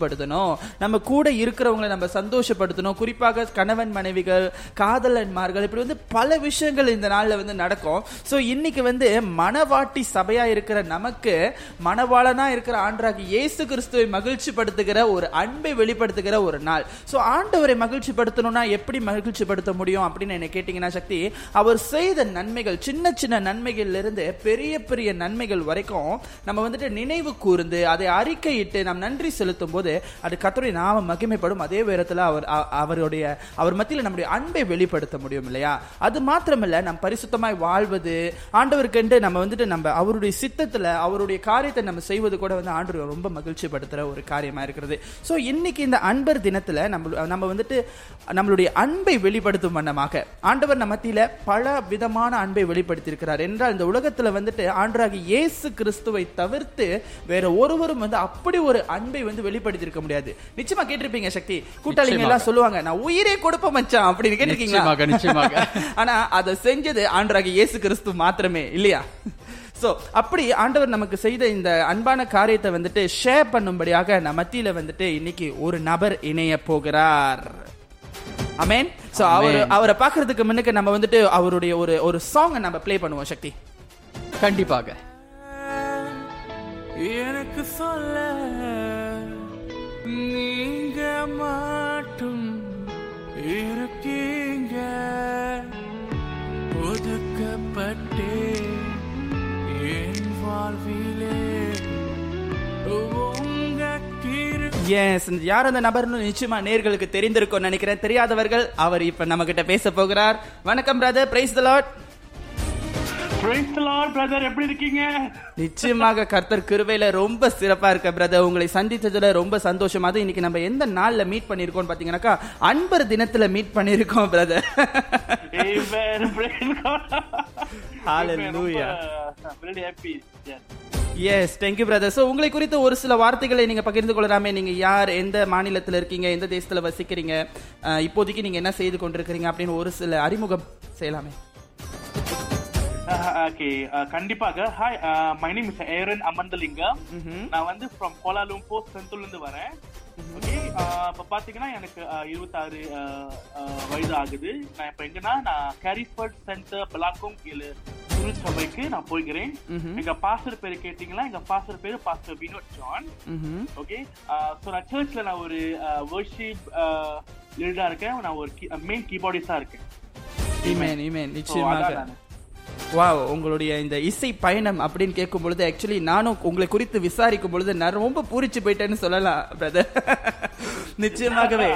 சந்தோஷப்படுத்தணும். நம்ம கூட இருக்கிறவங்களை நம்ம சந்தோஷப்படுத்தணும். குறிப்பாக கணவன் மனைவிகள் காதலன்மார்கள் இப்படி வந்து பல விஷயங்கள் இந்த நாள்ல வந்து நடக்கும். ஸோ இன்னைக்கு வந்து மனவாட்டி சபையா இருக்கிற நமக்கு மனவாளனா இருக்கிற ஆண்டராகி இயேசு கிறிஸ்துவை மகிழ்ச்சிப்படுத்துகிற ஒரு அன்பை வெளிப்படுத்துகிற ஒரு நாள். ஸோ ஆண்டவரை மகிழ்ச்சிப்படுத்தணும்னா எப்படி மகிழ்ச்சிப்படுத்த முடியும் அப்படின்னு என்ன கேட்டீங்கன்னா சக்தி அவர் செய்த நன்மைகள் சின்ன சின்ன நன்மைகள்ல இருந்து பெரிய பெரிய நன்மைகள் வரைக்கும் நம்ம வந்துட்டு நினைவு கூர்ந்து அதை அறிக்கையிட்டு நாம் நன்றி செலுத்தும் போது அது கத்தருடைய நாம மகிமைப்படும். அதே நேரத்தில் அவர் அவருடைய அவர் மத்தியில் நம்முடைய அன்பை வெளிப்படுத்த முடியும் இல்லையா? அது மாத்திரமல்ல நம் பரிசுத்தமாய் வாழ்வது ஆண்டவருக்கென்று நம்ம வந்துட்டு நம்ம அவருடைய சித்தத்துல அவருடைய காரியத்தை நம்ம செய்வது கூட வந்து ஆண்டவர் ரொம்ப மகிழ்ச்சிப்படுத்துற ஒரு காரியமா இருக்கிறது. ஸோ இன்னைக்கு இந்த அன்பர் தினத்துல நம்ம நம்ம வந்துட்டு நம்மளுடைய அன்பை வெளிப்படுத்தும் வண்ணமாக ஆண்டவர் நம்ம மத்தியில பல விதமான அன்பை வெளிப்படுத்தி இருக்கிறார் என்றால் இந்த உலகத்துல வந்துட்டு ஆண்டராகி இயேசு கிறிஸ்துவை தவிர்த்து வேற ஒருவரும் வந்து அப்படி ஒரு அன்பை வந்து வெளிப்படுத்தி இருக்க முடியாது. நிச்சயமா கேட்டிருப்பீங்க சக்தி. கூட்டாளிங்க எல்லாம் சொல்லுவாங்க நான் உயிரே கொடுப்ப மச்சான் அப்படின்னு கேட்டிருக்கீங்களா? நிச்சயமாக. ஆனா அதை செஞ்சது ஆண்டராகி இயேசு கிறிஸ்து மாத்திரமே இல்லையா? சோ அப்படி ஆண்டவர் நமக்கு செய்த இந்த அன்பான காரியத்தை வந்துட்டு ஷேர் பண்ணும்படியாக நம்ம மத்தியில வந்துட்டு இன்னைக்கு ஒரு நபர் இணைய போகிறார். அமேன் சோ அவர் Amen. அவரை பாக்குறதுக்கு முன்னுக்கு நம்ம வந்துட்டு அவருடைய ஒரு ஒரு சாங் நம்ம ப்ளே பண்ணுவோம் சக்தி. கண்டிப்பாக. எனக்கு சொல்ல நீங்க மாட்டும் இருக்கீங்க. ஒதுக்கப்பட்டே என் வாழ்விலே எஸ் யார் அந்த நபர்னு நிச்சயமா நேர்களுக்கு தெரிந்திருக்கும் நினைக்கிறேன். தெரியாதவர்கள் அவர் இப்ப நம்ம கிட்ட பேச போகிறார். வணக்கம் brother praise the lord brother எப்படி இருக்கீங்க? நிச்சயமாக கர்த்தர் கிருபையில ரொம்ப சிறப்பா இருக்க பிரதர் உங்களை சந்தித்ததுல ரொம்ப சந்தோஷம். இன்னைக்கு நம்ம எந்த நாள்ல மீட் பண்ணிருக்கோம் பாத்தீங்கன்னாக்கா அன்பர் தினத்துல மீட் பண்ணிருக்கோம் brother. Yes thank you brother so உங்களை குறித்து ஒரு சில வார்த்தைகளை நீங்க பகிர்ந்து கொள்ளலாமே நீங்க யார் எந்த மாநிலத்துல இருக்கீங்க எந்த தேசத்துல வசிக்கிறீங்க இப்போதைக்கு நீங்க என்ன செய்து கொண்டிருக்கிறீங்க அப்படின்னு ஒரு சில அறிமுகம் செய்யலாமே. ஓகே கண்டிப்பாக. Hi my name is Aaron Amarnthalingam நான் வந்து ஃப்ரம் கோலாலும்பூர் செந்தூர்ல இருந்து வரேன். ஓகே இப்ப பாத்தீங்கன்னா எனக்கு இருபத்தாறு வயது ஆகுது நான் இப்ப எங்கன்னா நான் கேரிஃபர்ட் சென்டர் பலாக்கும் கீழே திருச்சபைக்கு நான் போய்கிறேன் எங்க பாஸ்டர் பேரு கேட்டீங்கன்னா எங்க பாஸ்டர் பேரு pastor Vinod John okay so நான் சர்ச்ல நான் ஒரு வர்ஷிப் லீடரா இருக்கேன். நான் ஒரு மெயின் கீபோர்டிஸ்டா இருக்கேன். நிச்சயமாக. வாவ் உங்களுடைய இந்த இசை பயணம் அப்படின்னு கேட்கும் பொழுது ஆக்சுவலி நானும் உங்களை குறித்து விசாரிக்கும் பொழுது நான் ரொம்ப பூரிச்சு போயிட்டேன்னு சொல்லலாம் பிரதர் நிச்சயமாகவே.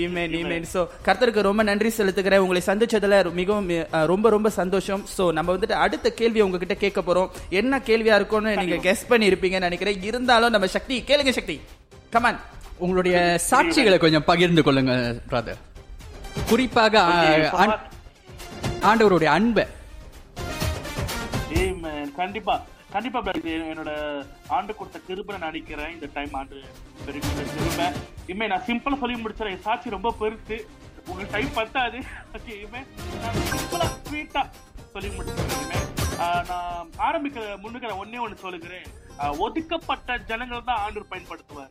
ஈமேன் ஈமேன் ஸோ கர்த்தருக்கு ரொம்ப நன்றி செலுத்துக்கிறேன் உங்களை சந்திச்சதுல மிகவும் ரொம்ப ரொம்ப சந்தோஷம். ஸோ நம்ம வந்துட்டு அடுத்த கேள்வி உங்ககிட்ட கேட்க போறோம். என்ன கேள்வியா இருக்கும்னு நீங்க கெஸ் பண்ணி இருப்பீங்கன்னு நினைக்கிறேன். இருந்தாலும் நம்ம சக்தி கேளுங்க சக்தி. கமான் உங்களுடைய சாட்சிகளை கொஞ்சம் பகிர்ந்து கொள்ளுங்க பிரதர் குறிப்பாக ஆண்டவருடைய அன்பை. கண்டிப்பா கண்டிப்பா என்னோட ஆண்டு கொடுத்த கிருபை நான் நினைக்கிறேன். இந்த டைம் ஆண்டு பெருகிற கிருபை. இனிமே நான் சிம்பிளா சொல்லி முடிச்சிடறேன். என் சாட்சி ரொம்ப பெருசு உங்களுக்கு டைம் பத்தாது. இனிமே நான் சிம்பிளா ஸ்வீட்டா சொல்லி முடிச்சிடறேன். இனிமே நான் ஆரம்பிக்கிற முன்னுக்கு நான் ஒன்னே ஒண்ணு சொல்லுகிறேன். ஒதுக்கப்பட்ட ஜனங்கள் தான் ஆண்டவர் பயன்படுத்துவார்.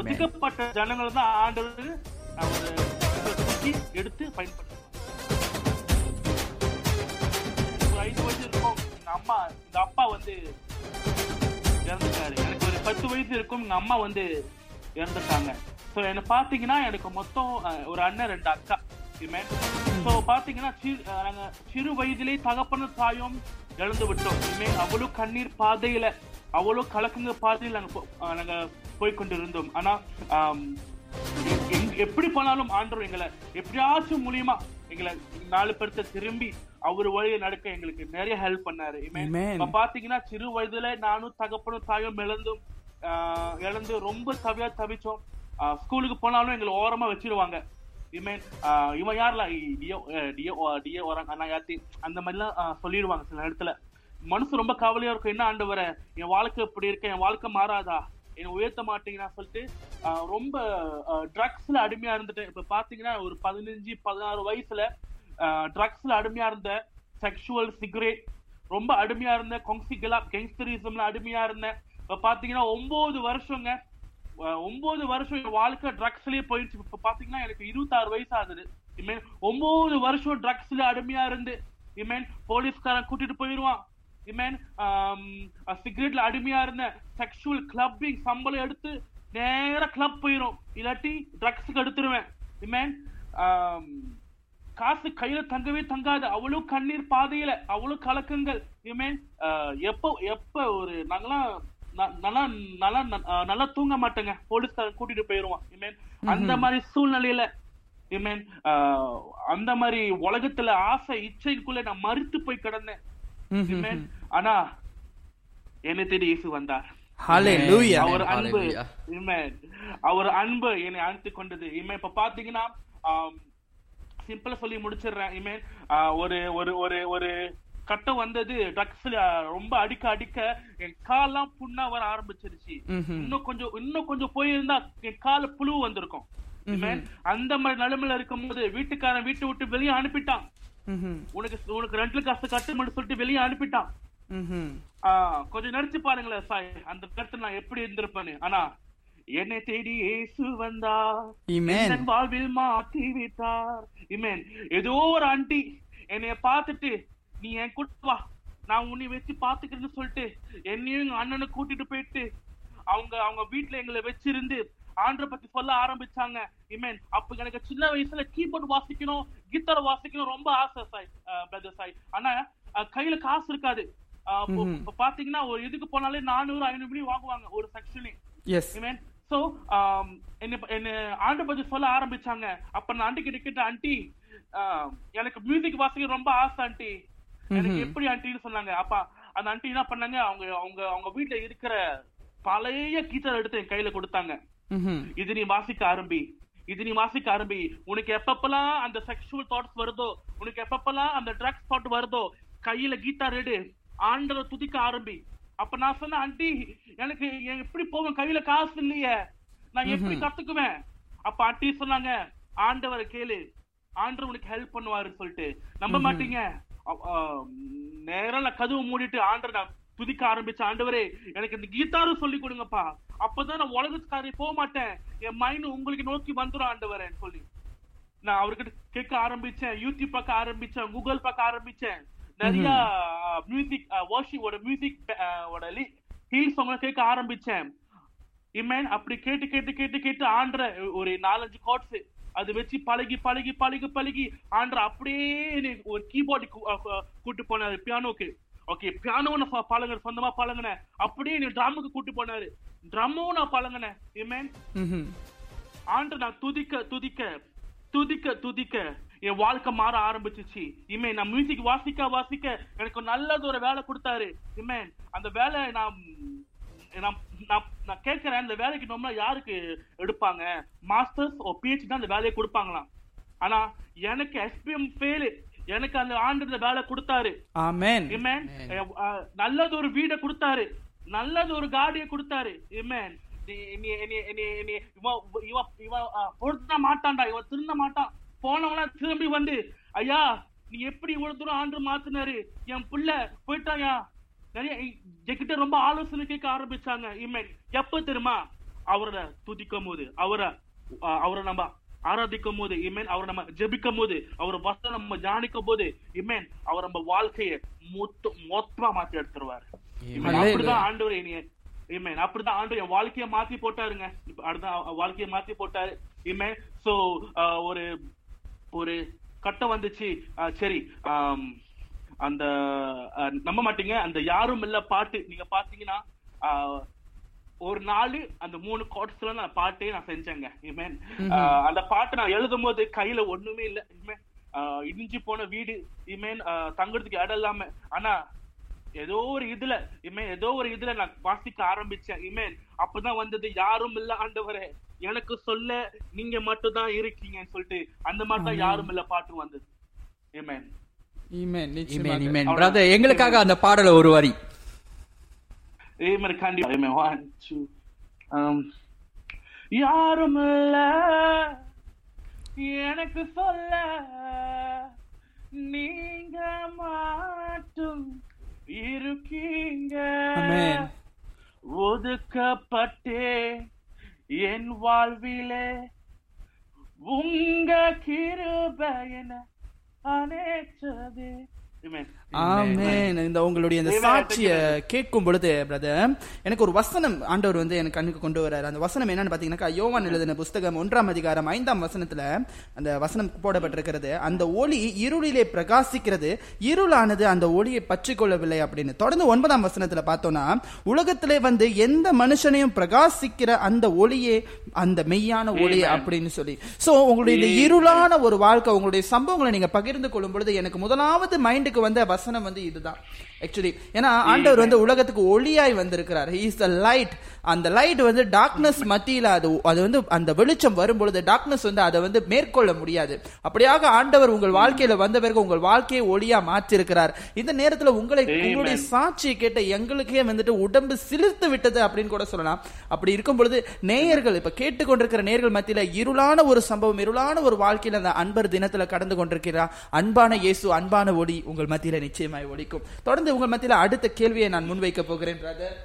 ஒதுக்கப்பட்ட ஜனங்கள் தான் தூக்கி எடுத்து பயன்படுத்துவார். வயசு வயசு இருக்கும். எங்க அம்மா எங்க அப்பா வந்து இறந்துட்டாரு. எனக்கு ஒரு பத்து வயசு இருக்கும். எங்க அம்மா வந்து இறந்துட்டாங்க. ஸோ என்ன பாத்தீங்கன்னா எனக்கு மொத்தம் ஒரு அண்ணன் ரெண்டு அக்கா. ஸோ பாத்தீங்கன்னா சிறு நாங்க சிறு வயதிலே தகப்பன தாயும் இழந்து விட்டோம். இனிமே அவ்வளவு கண்ணீர் பாதையில அவ்வளவு கலக்குங்க பாதையில் நாங்கள் போ- நாங்க போய் கொண்டிருந்தோம் ஆனா ஆம், எப்படி போனாலும் ஆண்டவர் எங்களை எப்படியாச்சும் மூலியமா எங்களை நாலு பேர்த்த திரும்பி அவர் வழியை நடக்க எங்களுக்கு நிறைய ஹெல்ப் பண்ணாரு. இப்ப பாத்தீங்கன்னா சிறு வயதுல நானும் தகப்பனும் தாயும் இழந்தும் இழந்து ரொம்ப தவியா தவிச்சோம். ஸ்கூலுக்கு போனாலும் எங்களை ஓரமா வச்சிருவாங்க. இமேன் இவன் யார்ல? டியோ டியோ டியோ வராங்க அண்ணா யாத்தி அந்த மாதிரிலாம் சொல்லிடுவாங்க சில இடத்துல மனசு ரொம்ப கவலையா இருக்கும். என்ன ஆண்டு வர என் வாழ்க்கை இப்படி இருக்கு என் வாழ்க்கை மாறாதா? என்னை உயர்த்த மாட்டீங்கன்னா சொல்லிட்டு ரொம்ப ட்ரக்ஸ்ல அடிமையா இருந்துட்டேன். இப்ப பாத்தீங்கன்னா ஒரு பதினஞ்சு பதினாறு வயசுல ட்ரக்ஸ்ல அடிமையா இருந்த செக்ஷுவல் சிகரெட் ரொம்ப அடிமையா இருந்தேன் கொங்சிகலா கெங்ஸ்டரிசம்ல அடிமையா இருந்தேன் இப்ப பாத்தீங்கன்னா ஒன்பது வருஷங்க ஒன்பது வருஷம் என் வாழ்க்கை ட்ரக்ஸ்லயே போயிடுச்சு. இப்ப பாத்தீங்கன்னா எனக்கு இருபத்தாறு வயசு ஆகுது இமேன் ஒன்பது வருஷம் ட்ரக்ஸ்ல அடிமையா இருந்து இமேன் போலீஸ்காரன் கூட்டிட்டு போயிருவான். இமேன் சிகரெட்ல அடிமையா இருந்த செக்ஷுவல் கிளப்பிங் சம்பளம் எடுத்து நேர கிளப் போயிரும். இல்லாட்டி ட்ரக்ஸுக்கு எடுத்துருவேன். இமேன் காசு கையில தங்கவே தங்காது அவ்வளவு கண்ணீர் பாதையில அவ்வளவு கலக்கங்கள் இமேன் எப்போ எப்ப ஒரு நாங்கெல்லாம் ந- நல்லா நல்லா நல்லா தூங்க மாட்டேங்க போலீஸ்காரன் கூட்டிட்டு போயிருவான் இமேன் அந்த மாதிரி சூழ்நிலையில இமேன் அந்த மாதிரி உலகத்துல ஆசை இச்சைக்குள்ள நான் மறுத்து போய் கிடந்தேன் Amen. ஆனா என்னை தேடி இயேசு வந்தார் Hallelujah. அவர் அன்பு. Amen. அவர் அன்பு என்னை அழைத்து கொண்டது இமே இப்ப பாத்தீங்கன்னா சிம்பிளா சொல்லி முடிச்சிடுறேன். இமே ஒரு ஒரு ஒரு ஒரு கட்டம் வந்தது ட்ரக்ஸ்ல ரொம்ப அடிக்க அடிக்க என் கால்லாம் புண்ணா வர ஆரம்பிச்சிருச்சு. இன்னும் கொஞ்சம் இன்னும் கொஞ்சம் போயிருந்தா என் கால புழு வந்திருக்கும். அந்த மாதிரி நிலைமையில இருக்கும்போது வீட்டுக்காரன் வீட்டை விட்டு வெளியே அனுப்பிட்டான். உனக்கு உனக்கு ரெண்டு காசு கட்டுமென்னு சொல்லிட்டு வெளியே அனுப்பிட்டான். கொஞ்சம் நினைச்சு பாருங்களேன் சாய் அந்த நேரத்துல நான் எப்படி இருந்திருப்பேன்னு. ஆனா என்னை தேடி இயேசு வந்தார். என் வாழ்வில் மாற்றி விட்டார் இமேன் ஏதோ ஒரு ஆண்டி என்னைய பார்த்துட்டு நீ என் கூட வா. நான் உன்னை வச்சு பாத்துக்கிறேன்னு சொல்லிட்டு என்னையும் எங்க அண்ணனை கூட்டிட்டு போயிட்டு அவங்க அவங்க வீட்டுல எங்களை வச்சிருந்து ஆண்டரை பத்தி சொல்ல ஆரம்பிச்சாங்க. இமேன் அப்ப எனக்கு சின்ன வயசுல கீபோர்டு வாசிக்கணும் கிட்டார் வாசிக்கணும் ரொம்ப ஆசை சாய் பிரதர் சாய் ஆனா கையில காசு இருக்காது. பாத்தீங்கன்னா ஒரு இதுக்கு போனாலே நானூறு ஐநூறு மணி வாங்குவாங்க ஒரு செக்ஷன்லயும் Yes. So, um, என்ன என்ன ஆண்டு பத்தி சொல்ல ஆரம்பிச்சாங்க. அப்ப நான் ஆண்டி கிட்ட கேட்ட ஆண்டி எனக்கு மியூசிக் வாசிக்க ரொம்ப ஆசை ஆண்டி. எனக்கு எப்படி ஆண்டின்னு சொன்னாங்க. அப்ப அந்த ஆண்டி என்ன பண்ணாங்க? அவங்க அவங்க அவங்க வீட்டுல இருக்கிற பழைய கீட்டர் எடுத்து என் கையில கொடுத்தாங்க. இது நீ வாசிக்க ஆரம்பி. இது நீ வாசிக்க ஆரம்பி. உனக்கு எப்பப்பெல்லாம் அந்த செக்ஷுவல் தாட்ஸ் வருதோ உனக்கு எப்பப்பெல்லாம் அந்த ட்ரக்ஸ் தாட் வருதோ கையில கீட்டார் எடு. ஆண்டரை துதிக்க ஆரம்பி. அப்ப நான் சொன்னேன் ஆண்டி எனக்கு எப்படி போவேன்? கையில காசு இல்லையே. நான் எப்படி கத்துக்குவேன்? அப்ப ஆண்டி சொன்னாங்க ஆண்டவரை கேளு. ஆண்டவர் உனக்கு ஹெல்ப் பண்ணுவாருன்னு சொல்லிட்டு. நம்ப மாட்டீங்க. அ- ஆ, நேரா நான் கதவு மூடிட்டு ஆண்டரை நான் துதிக்க ஆரம்பிச்ச ஆண்டவரே எனக்கு இந்த கீதாரும் சொல்லி கொடுங்கப்பா. அப்பதான் நான் உலகத்துக்காரி போக மாட்டேன். என் மைண்ட் உங்களுக்கு நோக்கி வந்துடும் ஆண்டவரேன்னு சொல்லி. நான் அவர்கிட்ட கேட்க ஆரம்பிச்சேன் யூடியூப் பார்க்க ஆரம்பிச்சேன் கூகுள் பார்க்க ஆரம்பிச்சேன். நிறைய மியூசிக் வாஷிங்கோட மியூசிக் ஓட ஹீல் சாங் கேட்க ஆரம்பிச்சேன். இமேன் அப்படி கேட்டு கேட்டு கேட்டு கேட்டு ஆண்ட ஒரு நாலஞ்சு கார்ட்ஸ் அது வச்சு பழகி பழகி பழகி பழகி ஆண்ட அப்படியே ஒரு கீபோர்டு கூட்டு போனாரு பியானோக்கு ஓகே பியானோ நான் பழகின சொந்தமா பழகினேன் அப்படியே நீ ட்ரம்முக்கு கூட்டு போனாரு. ட்ரம்மும் நான் பழகினேன் இமேன். ஆண்டு நான் துதிக்க துதிக்க துதிக்க துதிக்க. என் வாழ்க்கை மாற ஆரம்பிச்சிச்சு. இமே நான் மியூசிக் வாசிக்க வாசிக்க எனக்கு நல்லது ஒரு வேலை கொடுத்தாரு. இமே அந்த வேலை நான் நான் நான் கேட்கிறேன் இந்த வேலைக்கு நம்ம யாருக்கு எடுப்பாங்க? மாஸ்டர்ஸ் ஓ பிஹெச்டி தான் அந்த வேலையை கொடுப்பாங்களாம். ஆனா எனக்கு எஸ்பிஎம் ஃபெயிலு எனக்கு அந்த ஆண்டு வேலை கொடுத்தாரு. நல்லது ஒரு வீடை கொடுத்தாரு. நல்லது ஒரு காடியை கொடுத்தாரு. நீ- இவன் பொருத்த மாட்டான்டா இவன் திருந்த மாட்டான். போனவனா திரும்பி வந்து ஐயா நீ எப்படி இவ்வளவு தூரம் ஆண்டு மாத்துனாரு? என் புள்ள போயிட்டாயா? நிறைய என்கிட்ட ரொம்ப ஆலோசனை கேட்க ஆரம்பிச்சாங்க இமேன் எப்ப தெரியுமா? அவரை துதிக்கும் போது அவரை அவரை நம்ம ஆராதிக்கும் போது இமேன் அவரை நம்ம ஜெபிக்கும் போது அவர் வசனம் நம்ம தியானிக்கும் போது இமேன் அவர் நம்ம வாழ்க்கையை மொத்த மொத்தமா மாத்தி எடுத்துருவாரு. அப்படிதான் ஆண்டவர் என்னைய இமேன் அப்படிதான் ஆண்டு என் வாழ்க்கையை மாத்தி போட்டாருங்க. அடுத்த வாழ்க்கையை மாத்தி போட்டாரு. இமேன் சோ ஒரு ஒரு கட்டம் வந்துச்சு. சரி அந்த நம்ப மாட்டீங்க. அந்த யாரும் இல்ல பாட்டு. நீங்க பாத்தீங்கன்னா ஒரு நாள் அந்த மூணு கோட்ஸ்ல நான் பாட்டே நான் செஞ்சேங்க. இமேன் அந்த பாட்டு நான் எழுதும் போது கையில ஒண்ணுமே இல்ல. இமேன் இடிஞ்சு போன வீடு. இமேன் தங்குறதுக்கு இடம் இல்லாம. ஆனா ஏதோ ஒரு இதுல இமேன் ஏதோ ஒரு இதுல நான் வாசிக்க ஆரம்பிச்சேன். இமேன் அப்பதான் வந்தது. யாரும் இல்ல ஆண்டவரே. எனக்கு சொல்ல நீங்க மட்டும் தான் இருக்கீங்கன்னு சொல்லிட்டு அந்த மாதிரி தான் யாரும் இல்ல பாட்டு வந்தது. இமேன் ஈமேன் இமேன் நிச்சயமாக இமேன் பிரதர் எங்களுக்காக அந்த பாடல ஒரு வரி. இமேன் கண்டிப்பா. இமேன் ஒன் டூ யாரும் இல்ல. எனக்கு சொல்ல நீங்க மட்டும் இருக்கீங்க. ஒதுக்கப்பட்டே என் வாழ்விலே உங்க கிருப என Amen. ஆமென் இந்த உங்களுடைய இந்த. சாட்சிய கேட்கும் பொழுது பிரதர் எனக்கு ஒரு வசனம் ஆண்டவர் வந்து எனக்கு கண்ணுக்கு கொண்டு வராரு. அந்த வசனம் என்னன்னு பாத்தீங்கன்னா யோவான் எழுதின புஸ்தகம் ஒன்றாம் அதிகாரம் ஐந்தாம் வசனத்துல அந்த வசனம் போடப்பட்டிருக்கிறது. அந்த ஒளி இருளிலே பிரகாசிக்கிறது இருளானது அந்த ஒளியை பற்றி கொள்ளவில்லை அப்படின்னு. தொடர்ந்து ஒன்பதாம் வசனத்துல பார்த்தோம்னா உலகத்திலே வந்து எந்த மனுஷனையும் பிரகாசிக்கிற அந்த ஒளியே அந்த மெய்யான ஒளி அப்படின்னு சொல்லி. சோ உங்களுடைய இந்த இருளான ஒரு வாழ்க்கை உங்களுடைய சம்பவங்களை நீங்க பகிர்ந்து கொள்ளும் பொழுது எனக்கு முதலாவது மைண்டுக்கு வந்த வசனம் வந்து இதுதான் ஆக்சுவலி ஏன்னா ஆண்டவர் வந்து உலகத்துக்கு ஒளியாய் வந்திருக்கிறார். இஸ் த லைட் அந்த லைட் வந்து டார்க்னஸ் மத்தியில அது அது வந்து அந்த வெளிச்சம் வரும் பொழுது டார்க்னஸ் வந்து அதை வந்து மேற்கொள்ள முடியாது. அப்படியாக ஆண்டவர் உங்கள் வாழ்க்கையில வந்த பிறகு உங்கள் வாழ்க்கையை ஒளியா மாற்றிருக்கிறார். இந்த நேரத்துல உங்களை உங்களுடைய சாட்சியை கேட்ட எங்களுக்கே வந்துட்டு உடம்பு சிலிர்த்து விட்டது அப்படின்னு கூட சொல்லலாம். அப்படி இருக்கும் பொழுது நேயர்கள் இப்ப கேட்டுக்கொண்டிருக்கிற நேயர்கள் மத்தியில இருளான ஒரு சம்பவம் இருளான ஒரு வாழ்க்கையில அந்த அன்பர் தினத்துல கடந்து கொண்டிருக்கிறார். அன்பான இயேசு அன்பான ஒளி உங்கள் மத்தியில நிச்சயமாய் ஒலிக்கும். தொடர்ந்து உங்கள் மத்தியில அடுத்த கேள்வியை நான் முன்வைக்க போகிறேன் பிரதர்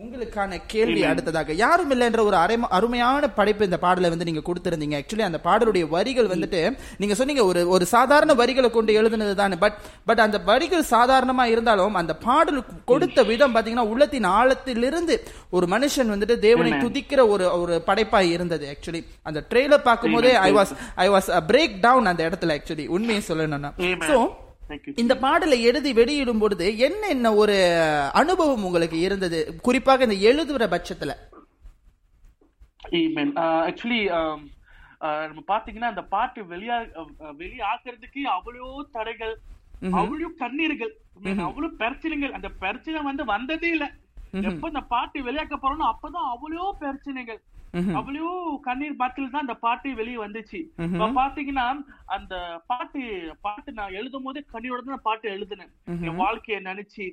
உங்களுக்கான கேள்வி அடுத்ததாக யாரும் இல்லை என்ற ஒரு அரை அருமையான படைப்பு இந்த பாடலை வந்து நீங்க கொடுத்திருந்தீங்க. ஆக்சுவலி அந்த பாடலுடைய வரிகள் வந்துட்டு நீங்க சொன்னீங்க ஒரு ஒரு சாதாரண வரிகளை கொண்டு எழுதுனது தானே பட் பட் அந்த வரிகள் சாதாரணமா இருந்தாலும் அந்த பாடல் கொடுத்த விதம் பாத்தீங்கன்னா உள்ளத்தின் ஆழத்திலிருந்து ஒரு மனுஷன் வந்துட்டு தேவனை துதிக்கிற ஒரு ஒரு படைப்பாய் இருந்தது ஆக்சுவலி அந்த ட்ரெய்லர் பார்க்கும் போதே I was I was break down அந்த இடத்துல ஆக்சுவலி உண்மையை சொல்லணும்னா. சோ. இந்த பாடலை எழுதி வெளியிடும் பொழுது என்ன என்ன ஒரு அனுபவம் உங்களுக்கு இருந்தது? குறிப்பாக இந்த எழுதுற பட்சத்துல. Amen. Uh, um, uh, நம்ம பாத்தீங்கன்னா அந்த பாட்டு வெளியா uh, வெளியாக்குறதுக்கு அவ்வளோ தடைகள் அவ்வளோ கண்ணீர்கள் Amen. அவ்வளோ பிரச்சனைகள். அந்த பிரச்சனை வந்து வந்ததே இல்ல. எப்ப இந்த பாட்டு வெளியாக்க போறோம்னோ அப்பதான் அவ்வளோ பிரச்சனைகள். அவ்வளோ கண்ணீர் பாட்டில் தான் அந்த பாட்டு வெளியே வந்துச்சு. இப்ப பாத்தீங்கன்னா அந்த பாட்டு பாட்டு நான் எழுதும் போதே கண்ணீரோட தான் பாட்டு எழுதினேன். என் வாழ்க்கைய நினைச்சு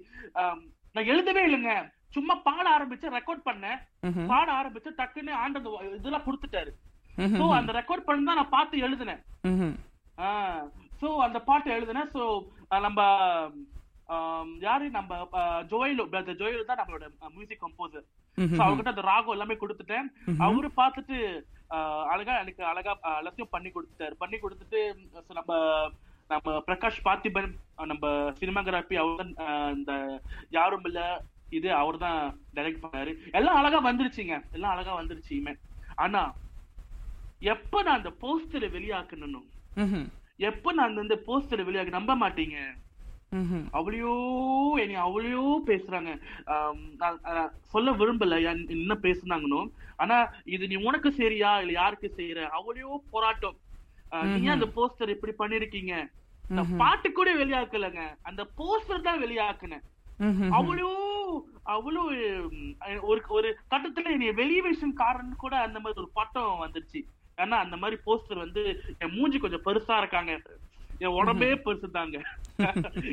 நான் எழுதவே இல்லைங்க. சும்மா பாட ஆரம்பிச்சு ரெக்கார்ட் பண்ணேன். பாட ஆரம்பிச்சு டக்குன்னு ஆண்டது இதெல்லாம் கொடுத்துட்டாரு. சோ அந்த ரெக்கார்ட் பண்ணி தான் நான் பார்த்து எழுதினேன். சோ அந்த பாட்டு எழுதினேன். சோ நம்ம யாரு நம்ம ஜோயலு பிரதர் ஜோயலு தான் நம்மளோட மியூசிக் கம்போசர் அவர்கிட்ட அந்த ராகம் எல்லாமே கொடுத்துட்டேன். அவரு பார்த்துட்டு ஆஹ், அழகா எனக்கு அழகா எல்லாத்தையும் பண்ணி கொடுத்துட்டாரு. பண்ணி கொடுத்துட்டு நம்ம நம்ம பிரகாஷ் பார்த்திபன் நம்ம சினிமாகிராபி அவர் இந்த யாரும் இல்ல இது அவர் தான் டைரக்ட் பண்ணாரு. எல்லாம் அழகா வந்துருச்சுங்க. எல்லாம் அழகா வந்துருச்சு இனிமே. ஆனா எப்ப நான் அந்த போஸ்டரை வெளியாக்கணும் எப்ப நான் அந்த போஸ்டரை வெளியாக்க நம்ப மாட்டீங்க. அவ்வளையோ என்னை அவ்வளையோ பேசுறாங்க. சொல்ல விரும்பல. என்- என்ன பேசுனாங்கன்னு ஆனா இது நீ உனக்கு சரியா? இல்ல யாருக்கு செய்யற அவ்வளையோ போராட்டம். நீ அந்த போஸ்டர் இப்படி பண்ணிருக்கீங்க இந்த பாட்டு கூட வெளியாக்கலங்க. அந்த போஸ்டர் தான் வெளியாக்குனேன். அவ்வளோ அவ்வளோ ஒரு ஒரு கட்டத்துல என்னை வெளிவேஷன் காரன் கூட அந்த மாதிரி ஒரு பட்டம் வந்துருச்சு. ஏன்னா அந்த மாதிரி போஸ்டர் வந்து என் மூஞ்சி கொஞ்சம் பெருசா இருக்காங்க. என் உடம்பே பெருசு தாங்க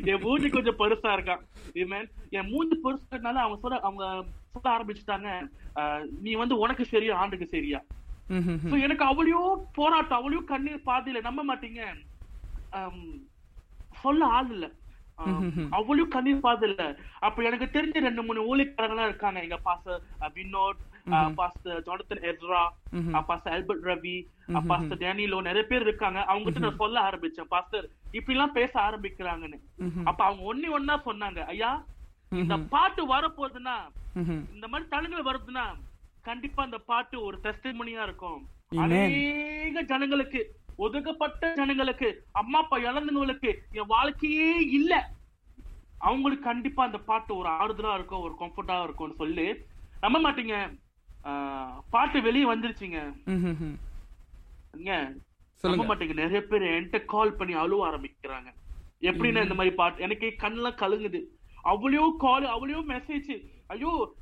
என் மூஞ்சி கொஞ்சம் பெருசா இருக்கான் Amen. என் மூஞ்சி பெருசுனால அவங்க சொல்ல அவங்க சொல்ல ஆரம்பிச்சுட்டாங்க நீ வந்து உனக்கு சரியா ஆண்டுக்கு சரியா? எனக்கு அவ்வளோ போராட்டம் அவ்வளோ கண்ணீர் பாதையில நம்ப மாட்டீங்க. சொல்ல ஆள் இல்ல. அவ்வளோ கண்ணீர் பாதை இல்ல அப்ப எனக்கு தெரிஞ்ச ரெண்டு மூணு ஊழியக்காரங்களா இருக்காங்க. எங்க pastor Vinod pastor Jonathan Ezra pastor Albert Ravi pastor Danilo நிறைய பேர் இருக்காங்க. அவங்க கிட்ட நான் சொல்ல ஆரம்பிச்சேன். பாஸ்டர் இப்படி எல்லாம் பேச ஆரம்பிக்கிறாங்கன்னு. அப்ப அவங்க ஒண்ணு ஒன்னா சொன்னாங்க. ஐயா இந்த பாட்டு வரப்போகுதுன்னா இந்த மாதிரி தளங்கள் வருதுன்னா கண்டிப்பா அந்த பாட்டு ஒரு டெஸ்டிமோனியா இருக்கும். அநேக ஜனங்களுக்கு ஒதுக்கப்பட்ட ஜனங்களுக்கு அம்மா அப்பா இழந்தவங்களுக்கு என் வாழ்க்கையே இல்ல. அவங்களுக்கு கண்டிப்பா அந்த பாட்டு ஒரு ஆறுதலா இருக்கும் ஒரு கம்ஃபர்டா இருக்கும்னு சொல்லி. நம்ப மாட்டீங்க. பாட்டு வெளியே வந்துருச்சுங்க. நம்ப மாட்டீங்க. நிறைய பேர் என்கிட்ட கால் பண்ணி அழுவ ஆரம்பிக்கிறாங்க. எப்படின்னா இந்த மாதிரி பாட்டு? எனக்கு கண்ணெல்லாம் கலங்குது. அவ்வளோ கால் அவ்வளோ மெசேஜ் ஐயோ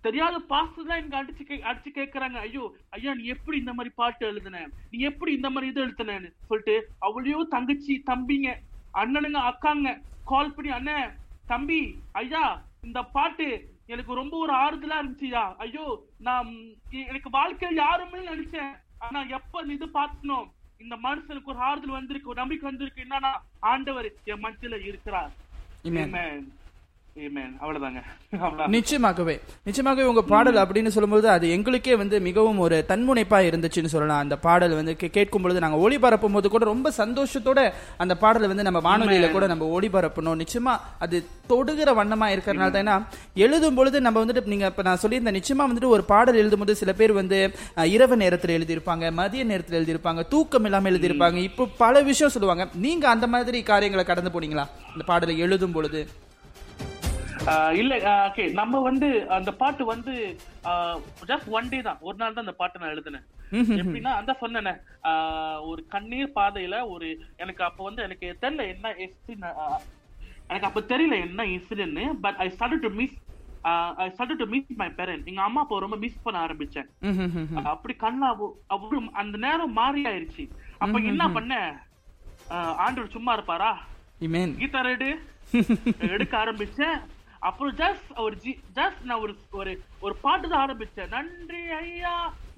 தெரியாத பாஸ்டர் தான் எனக்கு அடிச்சு கே- அடிச்சு கேக்குறாங்க. ஐயோ ஐயா நீ எப்படி இந்த மாதிரி பாட்டு எழுதுன? நீ எப்படி இந்த மாதிரி இது எழுதுனேன்னு சொல்லிட்டு அவ்வளோ தங்கச்சி தம்பிங்க அண்ணனுங்க அக்காங்க கால் பண்ணி அண்ணன் தம்பி ஐயா இந்த பாட்டு எனக்கு ரொம்ப ஒரு ஆறுதலா இருந்துச்சுயா? ஐயோ நான் எனக்கு வாழ்க்கையில் யாருமே நினைச்சேன். ஆனா எப்ப இது பார்த்தனோ இந்த மனுஷனுக்கு ஒரு ஆறுதல் வந்திருக்கு ஒரு நம்பிக்கை வந்திருக்கு. என்னன்னா ஆண்டவர் என் மனசுல இருக்கிறார். நிச்சயமாகவே. நிச்சயமாகவே உங்க பாடல் அப்படின்னு சொல்லும்போது அது எங்களுக்கே வந்து மிகவும் ஒரு தன்முனைப்பா இருந்துச்சுன்னு சொல்லலாம். அந்த பாடல் வந்து கேட்கும் பொழுது நாங்க ஒளிபரப்பும் போது கூட ரொம்ப சந்தோஷத்தோட அந்த பாடலை வந்து நம்ம வானொலியில கூட நம்ம ஒளிபரப்பணும் நிச்சயமா அது தொடுகிற வண்ணமா இருக்கிறனால தான். ஏன்னா எழுதும் பொழுது நம்ம வந்துட்டு நீங்க இப்ப நான் சொல்லியிருந்தேன் நிச்சயமா வந்துட்டு ஒரு பாடல் எழுதும் போது சில பேர் வந்து இரவு நேரத்தில் எழுதியிருப்பாங்க மதிய நேரத்தில் எழுதியிருப்பாங்க தூக்கம் இல்லாம எழுதியிருப்பாங்க. இப்போ பல விஷயம் சொல்லுவாங்க. நீங்க அந்த மாதிரி காரியங்களை கடந்து போனீங்களா? இந்த பாடலை எழுதும் பொழுது? இல்ல ஓகே நம்ம வந்து அந்த பாட்டு வந்து ஜஸ்ட் ஒன் டே தான். ஒரு நாள் தான் அந்த பாட்டு நான் எழுதினேன். எப்படின்னா அந்த சொன்னேனே ஒரு கண்ணீர் பாதையில ஒரு எனக்கு அப்ப வந்து எனக்கு தெரியல என்ன எஸ்டி எனக்கு அப்ப தெரியல என்ன incident but I start to miss I start to miss my parent எங்க அம்மா அப்பா ரொம்ப மிஸ் பண்ண ஆரம்பிச்சேன். அப்படி கண்ணா அவரு அந்த நேரம் மாறி ஆயிருச்சு. அப்ப என்ன பண்ண? ஆண்டவர் சும்மா இருப்பாரா? கீதார் எடு எடுக்க ஆரம்பிச்சேன். அப்புறம் ஜஸ்ட் ஒரு ஜி ஜஸ்ட் நான் ஒரு ஒரு ஒரு பாட்டு தான் ஆரம்பிச்சேன். நன்றி ஐயா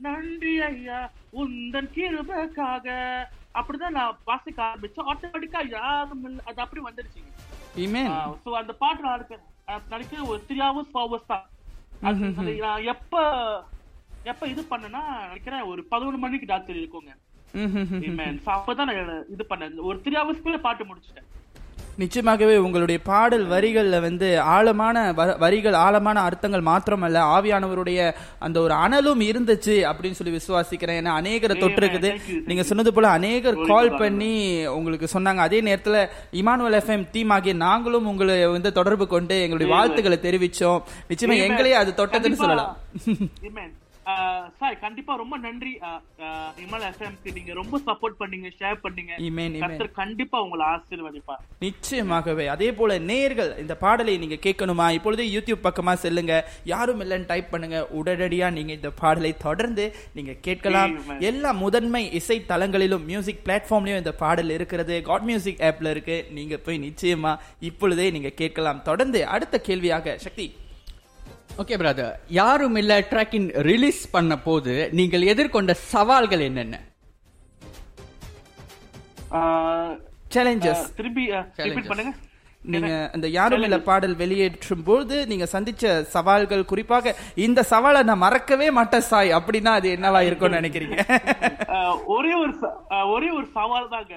நன்றி ஐயா உந்தன் கிருபைக்காக. அப்படிதான் நான் வாசிக்க ஆரம்பிச்சேன். ஆட்டோமேட்டிக்கா யாரும் இல்ல அது அப்படி வந்துருச்சுங்க சோ அந்த பாட்டு நான் நடிக்க நடிக்க ஒரு த்ரீ ஹவர்ஸ் ஃபோர் ஹவர்ஸ் தான் எப்ப எப்ப இது பண்ணேன்னா நினைக்கிறேன் ஒரு பதினொன்று மணிக்கு டாக்டர் இருக்குங்க. அப்பதான் நான் இது பண்ணேன். ஒரு த்ரீ ஹவர்ஸ்க்குள்ள பாட்டு முடிச்சிட்டேன். நிச்சயமாகவே உங்களுடைய பாடல் வரிகள்ல வந்து ஆழமான வரிகள் ஆழமான அர்த்தங்கள் மாத்திரமல்ல ஆவியானவருடைய அந்த ஒரு அனலும் இருந்துச்சு அப்படின்னு சொல்லி விசுவாசிக்கிறேன் ஏன்னா அநேகரை thank நீங்க. சொன்னது போல அநேகர் கால். பண்ணி உங்களுக்கு சொன்னாங்க அதே நேரத்துல இமானுவல் எஃப்எம் டீம் ஆகிய நாங்களும் உங்களை வந்து தொடர்பு கொண்டு எங்களுடைய. வாழ்த்துக்களை தெரிவிச்சோம் நிச்சயமா Amen. எங்களே அது தொட்டதுன்னு. சொல்லலாம் சார் கண்டிப்பா ரொம்ப நன்றி. இமல் எஃப்எம்க்கு நீங்க ரொம்ப சப்போர்ட் பண்ணீங்க ஷேர் பண்ணீங்க. கர்த்தர் கண்டிப்பா உங்களை ஆசீர்வதிப்பா நிச்சயமாகவே. அதே போல நேயர்கள் இந்த பாடலை நீங்க கேட்கணுமா? இப்பொழுதே யூடியூப் பக்கமா செல்லுங்க. யாரும் இல்லைன்னு டைப் பண்ணுங்க. உடனடியா நீங்க இந்த பாடலை தொடர்ந்து நீங்க கேட்கலாம். எல்லா முதன்மை இசை தளங்களிலும் மியூசிக் பிளாட்ஃபார்ம்லயும் இந்த பாடல் இருக்கிறது. காட் மியூசிக் ஆப்ல இருக்கு. நீங்க போய் நிச்சயமா இப்பொழுதே நீங்க கேட்கலாம். தொடர்ந்து அடுத்த கேள்வியாக சக்தி. ஓகே பிரதர் யாரும் இல்ல ட்ராக்கின் ரிலீஸ் பண்ண போது நீங்கள் எதிர்கொண்ட சவால்கள் என்னென்ன? Challenges Challenges. ரிப்பீட் பண்ணுங்க. நீங்க அந்த யாரும் இல்ல பாடல் வெளியேற்றும் போது நீங்க சந்திச்ச சவால்கள் குறிப்பாக இந்த சவாலை நான் மறக்கவே மாட்டேன் சாய். அப்படின்னா அது என்னவா இருக்கும்னு நினைக்கிறீங்க? ஒரே ஒரு ஒரே ஒரு சவால் தாங்க.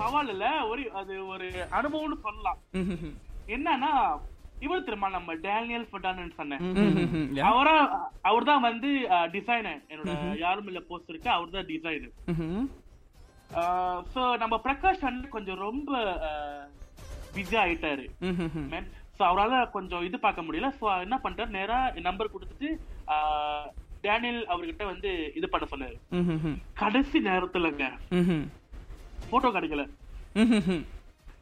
சவால் இல்ல ஒரு அது ஒரு அனுபவம்னு சொல்லலாம். என்னன்னா இவர் தெரியுமா? நம்ம டேனியல் ஃபெர்னாண்டஸ் சொன்னேன். அவரா அவர் தான் வந்து டிசைனர் என்னோட யாரும் இல்ல போஸ்ட் இருக்கு. அவர் தான் டிசைனர். சோ நம்ம பிரகாஷ் அண்ணன் கொஞ்சம் ரொம்ப பிஸி ஆயிட்டாரு. சோ அவரால கொஞ்சம் இது பார்க்க முடியல. சோ என்ன பண்ணிட்டாரு? நேரா நம்பர் கொடுத்துட்டு டேனியல் அவர்கிட்ட வந்து இது பண்ண சொன்னாரு. கடைசி நேரத்துலங்க. போட்டோ கிடைக்கல.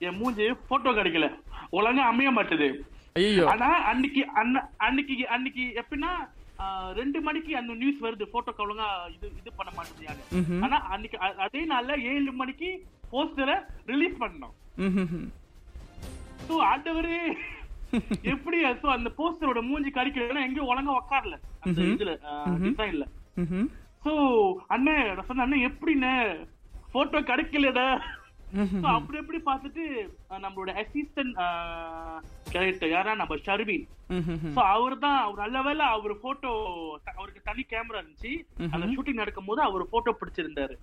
என் மூஞ்சி போட்டோ கிடைக்கல. ஒழுங்கா அமைய மாட்டுது. ஆனா அன்னைக்கு அன்ன- அன்னைக்கு அன்னைக்கு எப்படின்னா ரெண்டு மணிக்கு அந்த நியூஸ் வருது போட்டோக்கு ஒழுங்கா இது இது பண்ண மாட்டேது யாரு. ஆனா அன்னைக்கு அதே நாள்ல ஏழு மணிக்கு போஸ்டரை ரிலீஸ் பண்ணோம். சோ ஆண்டவரே எப்படி சோ அந்த போஸ்டரோட மூஞ்சி கடிக்கலன்னா எங்கேயும் ஒழுங்கா உக்காரல அந்த இதுல டிசைன்ல ம்ஹும். சோ அண்ணே நான் சொன்னேன் அண்ணே எப்படிண்ணே போட்டோ கிடைக்கலடா அப்படி எப்படி பார்த்துட்டு நம்மளோட அசிஸ்டன்ட் கேரக்டர் யாரா? நம்ம ஷர்வின். சோ அவர் தான் அவர் நல்ல வேளை அவர் போட்டோ அவருக்கு தனி கேமரா இருந்துச்சு. அந்த ஷூட்டிங் நடக்கும் போது அவர் போட்டோ பிடிச்சிருந்தாரு.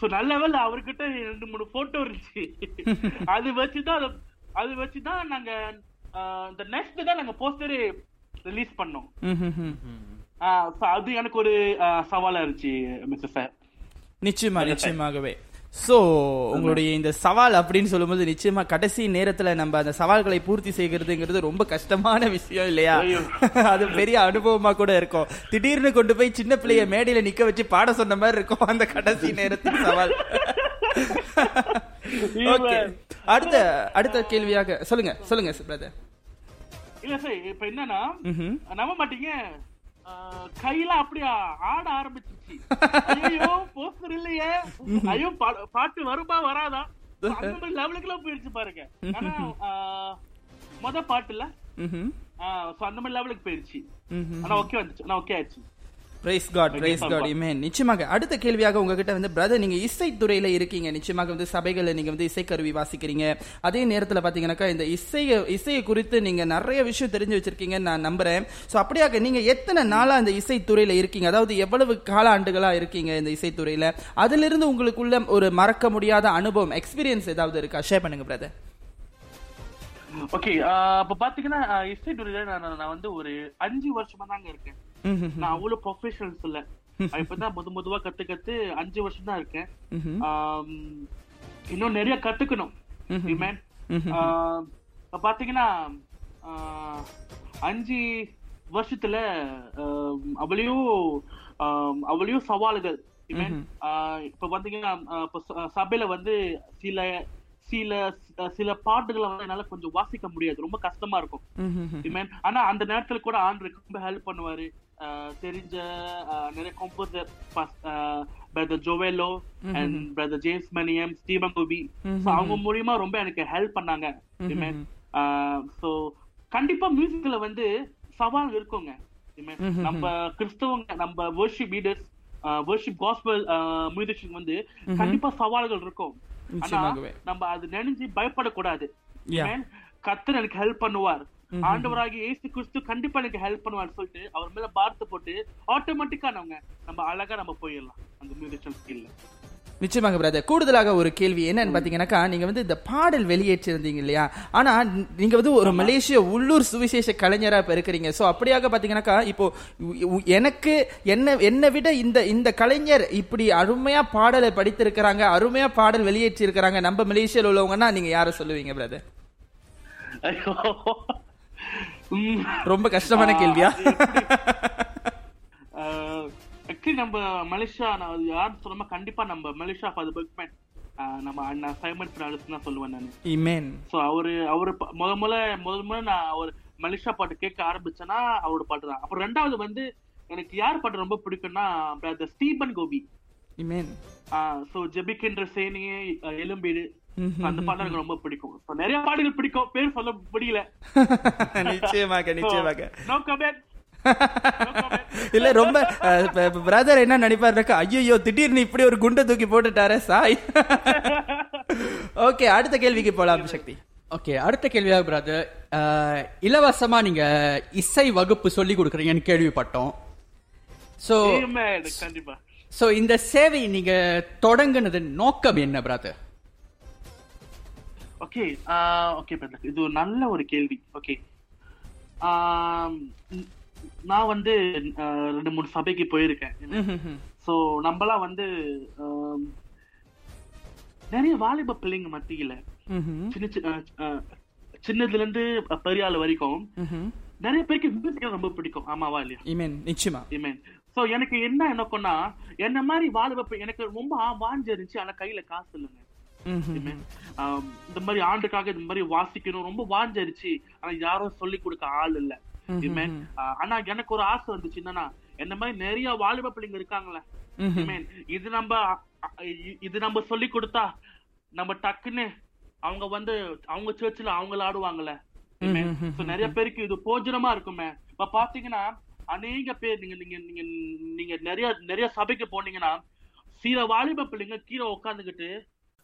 சோ நல்ல வேளை அவர்கிட்ட ரெண்டு மூணு போட்டோ இருந்துச்சு. அது வச்சுதான் அது- வச்சுதான் நாங்க இந்த நெக்ஸ்ட் தான் நாங்க போஸ்டரே ரிலீஸ் பண்ணோம். அது எனக்கு ஒரு சவாலா இருந்துச்சு மிஸ்டர் சார். நிச்சயமா நிச்சயமாகவே. சோ உங்களுடைய இந்த சவால் அப்படின்னு சொல்லும்போது நிச்சயமா கடைசி நேரத்துல நம்ம அந்த சவால்களை பூர்த்தி செய்கிறதுங்கிறது ரொம்ப கஷ்டமான விஷயம் இல்லையா? அது பெரிய அனுபவமா கூட இருக்கும். திடீர்னு கொண்டு போய் சின்ன பிள்ளைய மேடையில நிக்க வச்சு பாட சொன்ன மாதிரி இருக்கும் அந்த கடைசி நேரத்தின் சவால். ஓகே அடுத்த அடுத்த கேள்வியாக சொல்லுங்க சொல்லுங்க பிரதர் இல்ல சார் இப்ப என்னன்னா நம்ப மாட்டீங்க. கையில அப்படியே ஆட ஆரம்பிச்சிருச்சு. ஐயோ போஸ்டர் இல்லையே. ஐயோ பாட்டு வருமா வராதா? அந்த மாதிரி லெவலுக்கு எல்லாம் போயிருச்சு பாருங்க. ஆனா மொத பாட்டுல அந்த மாதிரி லெவலுக்கு போயிருச்சு. ஆனா ஓகே வந்துச்சு. ஆனா ஓகே ஆச்சு. Praise God praise God. Amen நிச்சயமாக அடுத்த கேள்வியாக உங்ககிட்ட வந்து பிரதர் நீங்க இசைத்துறையில இருக்கீங்க. நிச்சயமாக வந்து சபைகள்ல நீங்க வந்து இசைக்கருவி வாசிக்கிறீங்க. அதே நேரத்துல பாத்தீங்கன்னாக்கா இந்த இசைய இசையை குறித்து நீங்க நிறைய விஷயம் தெரிஞ்சு வச்சிருக்கீங்கன்னு நான் நம்புறேன். சோ அப்படியாக நீங்க எத்தனை நாளா இந்த இசைத்துறையில இருக்கீங்க? அதாவது எவ்வளவு கால ஆண்டுகளா இருக்கீங்க இந்த இசைத்துறையில அதுல இருந்து உங்களுக்குள்ள ஒரு மறக்க முடியாத அனுபவம் எக்ஸ்பீரியன்ஸ் ஏதாவது இருக்கா? ஷேர் பண்ணுங்க பிரதர் ஓகே அப்ப பாத்தீங்கன்னா இசை துறையில நான் வந்து ஒரு அஞ்சு வருஷமா தாங்க இருக்கேன். நான் அவ்வளவு ப்ரொஃபஷனல்ஸ் இல்ல. இப்பதான் முத முதுவா கத்து கத்து அஞ்சு வருஷம் தான் இருக்கேன் இன்னும் நிறைய கத்துக்கணும். பாத்தீங்கன்னா அஞ்சு வருஷத்துல ஆஹ், அவ்வளையும் சவால்கள். இப்ப பாத்தீங்கன்னா சபையில வந்து சில சில சில பாட்டுகளை வந்து என்னால கொஞ்சம் வாசிக்க முடியாது. ரொம்ப கஷ்டமா இருக்கும். ஆனா அந்த நேரத்துல கூட ஆண்டருக்கு ரொம்ப ஹெல்ப் பண்ணுவாரு. தெரிஞ்ச ஆஹ் நிறைய composer brother ஜோவேலோ and brother James Maniam Stephen Gopi அவங்க மூலியமா ரொம்ப எனக்கு ஹெல்ப் பண்ணாங்க. Amen. ஆஹ் so கண்டிப்பா மியூசிக்ல வந்து சவால் இருக்குங்க. Amen. நம்ம கிறிஸ்தவங்க நம்ம worship leaders worship gospel musician வந்து கண்டிப்பா சவால்கள் இருக்கும். ஆனா. நம்ம அது நினைஞ்சு பயப்படக்கூடாது. கர்த்தர் எனக்கு ஹெல்ப் பண்ணுவார். ஆண்டவராகி இயேசு கிறிஸ்து கண்டிப்பா எனக்கு ஹெல்ப் பண்ணுவார் சொல்லிட்டு அவர் மேல பார்த்து போட்டு ஆட்டோமேட்டிக்கா நம்ம நம்ம அழகா நம்ம போயிடலாம். அந்த மியூசிஷியன் ஸ்கில்ல நிச்சயமாக பிரதர் கூடுதலாக ஒரு கேள்வி என்னன்னு பாத்தீங்கன்னாக்கா நீங்க வந்து இந்த பாடல் வெளியேற்றிருந்தீங்க இல்லையா? ஆனா நீங்க வந்து ஒரு மலேசிய உள்ளூர் சுவிசேஷ கலைஞரா இப்ப இருக்கிறீங்க சோ அப்படியாக பாத்தீங்கன்னாக்கா இப்போ எனக்கு என்ன என்னை விட இந்த இந்த கலைஞர் இப்படி அருமையா பாடலை படித்திருக்கிறாங்க அருமையா பாடல் வெளியேற்றி இருக்கிறாங்க நம்ம மலேசியால உள்ளவங்கன்னா நீங்க யாரை சொல்லுவீங்க பிரதர். ரொம்ப கஷ்டமான கேள்வியா? ஆக்சுவலி நம்ம மலேசியா நான் யார் சொல்லாம கண்டிப்பா நம்ம மலேசியா ஃபார் பெக்மேன் நம்ம அண்ணா சைமன் பிராலிஸ் தான் சொல்லுவேன் நான். இமேன் சோ அவரு அவரு முத முத முதல் முத நான் அவர் மலேசியா பாட்டு கேட்க ஆரம்பிச்சேன்னா அவரோட பாட்டு தான். அப்புறம் ரெண்டாவது வந்து எனக்கு யார் பாட்டு ரொம்ப பிடிக்கும்னா பிரதர் ஸ்டீபன் கோபி. இமேன் சோ ஜெபிக்கின்ற சேனியே எலும்பீடு. அந்த பாட்டு எனக்கு ரொம்ப பிடிக்கும். நிறைய பாடல்கள் பிடிக்கும். பேர் சொல்ல முடியல. நிச்சயமாக நிச்சயமாக. நோ கமெண்ட் இல்ல ரொம்ப பிரதர் என்ன நினைப்பாருனாக்கா ஐயோ திடீர்னு இப்படி ஒரு குண்டை தூக்கி போட்டுட்டாரே சாய். ஓகே அடுத்த கேள்விக்கு போலாம் சக்தி. ஓகே அடுத்த கேள்வியாக பிரதர் இலவசமா நீங்க இசை வகுப்பு சொல்லி கொடுக்குறீங்கன்னு கேள்விப்பட்டோம். ஸோ கண்டிப்பா. ஸோ இந்த சேவை நீங்க தொடங்குனது நோக்கம் என்ன பிரதர் ஓகே ஓகே பிரதர் இது ஒரு நல்ல ஒரு கேள்வி. ஓகே நான் வந்து ஆஹ், ரெண்டு மூணு சபைக்கு போயிருக்கேன். சோ நம்மலாம் வந்து ஆம், நிறைய வாலிப பிள்ளைங்க மத்தியில சின்ன சின்னதுல இருந்து பெரிய ஆள் வரைக்கும் நிறைய பேருக்கு மியூசிக் ரொம்ப பிடிக்கும். ஆமாவா இல்லையா? இமேன் நிச்சயமா. Amen. சோ எனக்கு என்ன எனக்கும்னா என்ன மாதிரி வாலிப எனக்கு ரொம்ப வாஞ்சு இருந்துச்சு ஆனா கையில காசு இல்லைங்க. இந்த மாதிரி ஆண்டுக்காக இந்த மாதிரி வாசிக்கணும். ரொம்ப வாஞ்சிருச்சு. ஆனா யாரும் சொல்லி கொடுக்க ஆள் இல்ல. ஆ, ஆனா எனக்கு ஒரு ஆசை வந்துச்சு. என்னன்னா என்ன மாதிரி நிறைய வாலிப பிள்ளைங்க இருக்காங்களே Amen. இது நம்ம இது நம்ம சொல்லி கொடுத்தா நம்ம டக்குன்னு அவங்க வந்து அவங்க சர்ச்சில் அவங்கள ஆடுவாங்கல்ல. நிறைய பேருக்கு இது போஜனமா இருக்குமே. இப்ப பாத்தீங்கன்னா அநேக பேர் நீங்க நீங்க நீங்க நீங்க நிறைய நிறைய சபைக்கு போனீங்கன்னா சில வாலிப பிள்ளைங்க கீழே உட்காந்துக்கிட்டு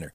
winner.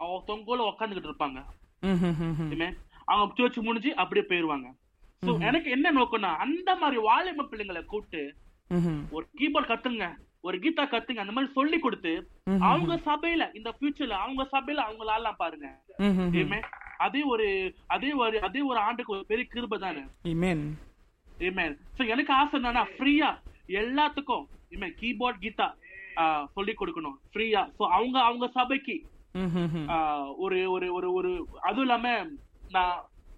அவங்க தொங்கோல உட்காந்துக்கிட்டு இருப்பாங்க. அவங்க சர்ச் முடிஞ்சு அப்படியே போயிருவாங்க. சோ எனக்கு என்ன நோக்கம்னா அந்த மாதிரி வாலிப பிள்ளைங்களை கூப்பிட்டு ஒரு கீபோர்ட் கத்துங்க ஒரு கீதா கத்துங்க அந்த மாதிரி சொல்லி கொடுத்து அவங்க சபையில இந்த ஃபியூச்சர்ல அவங்க சபையில அவங்க ஆடலாம் பாருங்க. அதே ஒரு அதே ஒரு அதே ஒரு ஆண்டுக்கு ஒரு பெரிய கிருபை தானே? எனக்கு ஆசை என்னன்னா ஃப்ரீயா எல்லாத்துக்கும். கீபோர்ட் கீதா சொல்லி கொடுக்கணும். ஃப்ரீயா சோ அவங்க அவங்க சபைக்கு ஒரு ஒரு ஒரு ஒரு அதுவும் இல்லாம நான்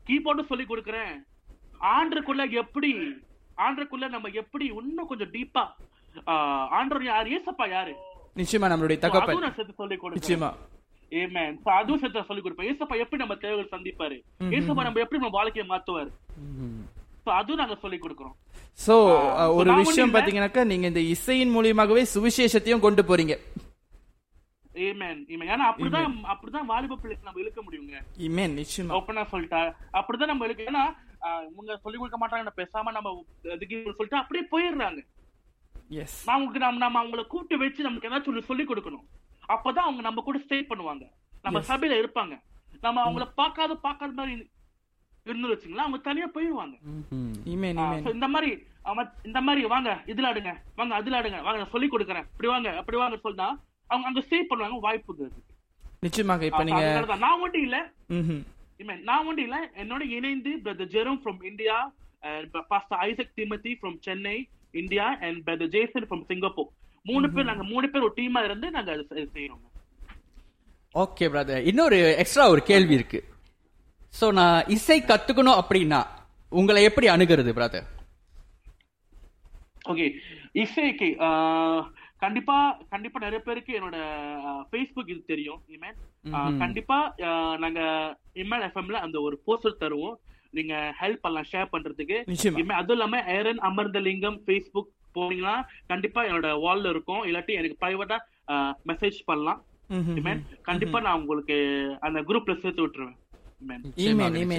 கீபோர்டும் சொல்லி கொடுக்கறேன். ஆண்டுக்குள்ள எப்படி ஆண்டுக்குள்ள நம்ம எப்படி இன்னும் கொஞ்சம் டீப்பா ஆண்டர் யார்? ஏசப்பா யாரு? நிச்சயமா நம்மளுடைய தகப்பன். நான் சேர்த்து சொல்லி நிச்சயமா. So, அதுவும் சேர்த்து சொல்லி கொடுப்பேன். ஏசப்பா எப்படி நம்ம தேவைகள் சந்திப்பாரு? ஏசப்பா நம்ம எப்படி நம்ம வாழ்க்கையை மாத்துவாரு? அதுவும் நாங்க சொல்லி கொடுக்கிறோம். சோ ஒரு விஷயம் பாத்தீங்கன்னாக்கா நீங்க இந்த இசையின் மூலியமாகவே சுவிசேஷத்தையும் கொண்டு போறீங்க. ஏன்னா அப்படிதான் அப்படிதான் வாலிப பிள்ளைக்கு நம்ம இழுக்க முடியுங்க. இமேன் நிச்சயமா. ஓப்பனா சொல்லிட்டா. அப்படிதான் நம்ம ஏன்னா இவங்க சொல்லி கொடுக்க மாட்டாங்க பேசாம நம்ம இதுக்கு சொல்லிட்டு அப்படியே போயிடுறாங்க. எஸ் நான் உங்களுக்கு நம்ம நம்ம அவங்கள கூப்பிட்டு வச்சு நமக்கு ஏதாச்சும் சொல்லி கொடுக்கணும். அப்பதான் அவங்க நம்ம கூட ஸ்டே பண்ணுவாங்க. நம்ம சபையில இருப்பாங்க. நம்ம அவங்கள பார்க்காத பார்க்காத மாதிரி இருந்து வச்சுங்களா அவங்க தனியா போயிடுவாங்க so இந்த மாதிரி இந்த மாதிரி வாங்க இதுல ஆடுங்க. வாங்க அதுல ஆடுங்க. வாங்க சொல்லி கொடுக்குறேன். இப்படி வாங்க அப்படி வாங்க சொன்னா அவங்க அங்க ஸ்டே பண்ணுவாங்க வாய்ப்பு நிச்சயமாக இப்ப நீங்க நான் மட்டும் இல்ல. நான் ஒன்றும் இல்ல. என்னோட இணைந்து brother Jerome from India pastor Isaac Timothy from Chennai India and brother Jason from Singapore மூணு பேர் நாங்க மூணு பேர் ஒரு டீமா இருந்து நாங்க அதை செய்- செய்றோம். ஓகே பிரதர் இன்னொரு எக்ஸ்ட்ரா ஒரு கேள்வி இருக்கு. சோ நான் இசை கத்துக்கணும் அப்படின்னா உங்களை எப்படி அணுகிறது பிரதர் ஓகே இசைக்கு கண்டிப்பா கண்டிப்பா நிறைய பேருக்கு என்னோட ஃபேஸ்புக் இது தெரியும் இமேன் கண்டிப்பா நாங்க இமேன் எஃப்எம்ல அந்த ஒரு போஸ்டர் தருவோம். நீங்க ஹெல்ப் பண்ணலாம் ஷேர் பண்றதுக்கு. நிச்சயமா. இனிமே அதுவும் இல்லாம ஏரன் அமர்ந்தலிங்கம் ஃபேஸ்புக் போனீங்கன்னா கண்டிப்பா என்னோட வால்ல இருக்கும். இல்லாட்டி எனக்கு பிரைவேட்டா மெசேஜ் பண்ணலாம். கண்டிப்பா நான் உங்களுக்கு அந்த குரூப்ல சேர்த்து விட்டுருவேன்.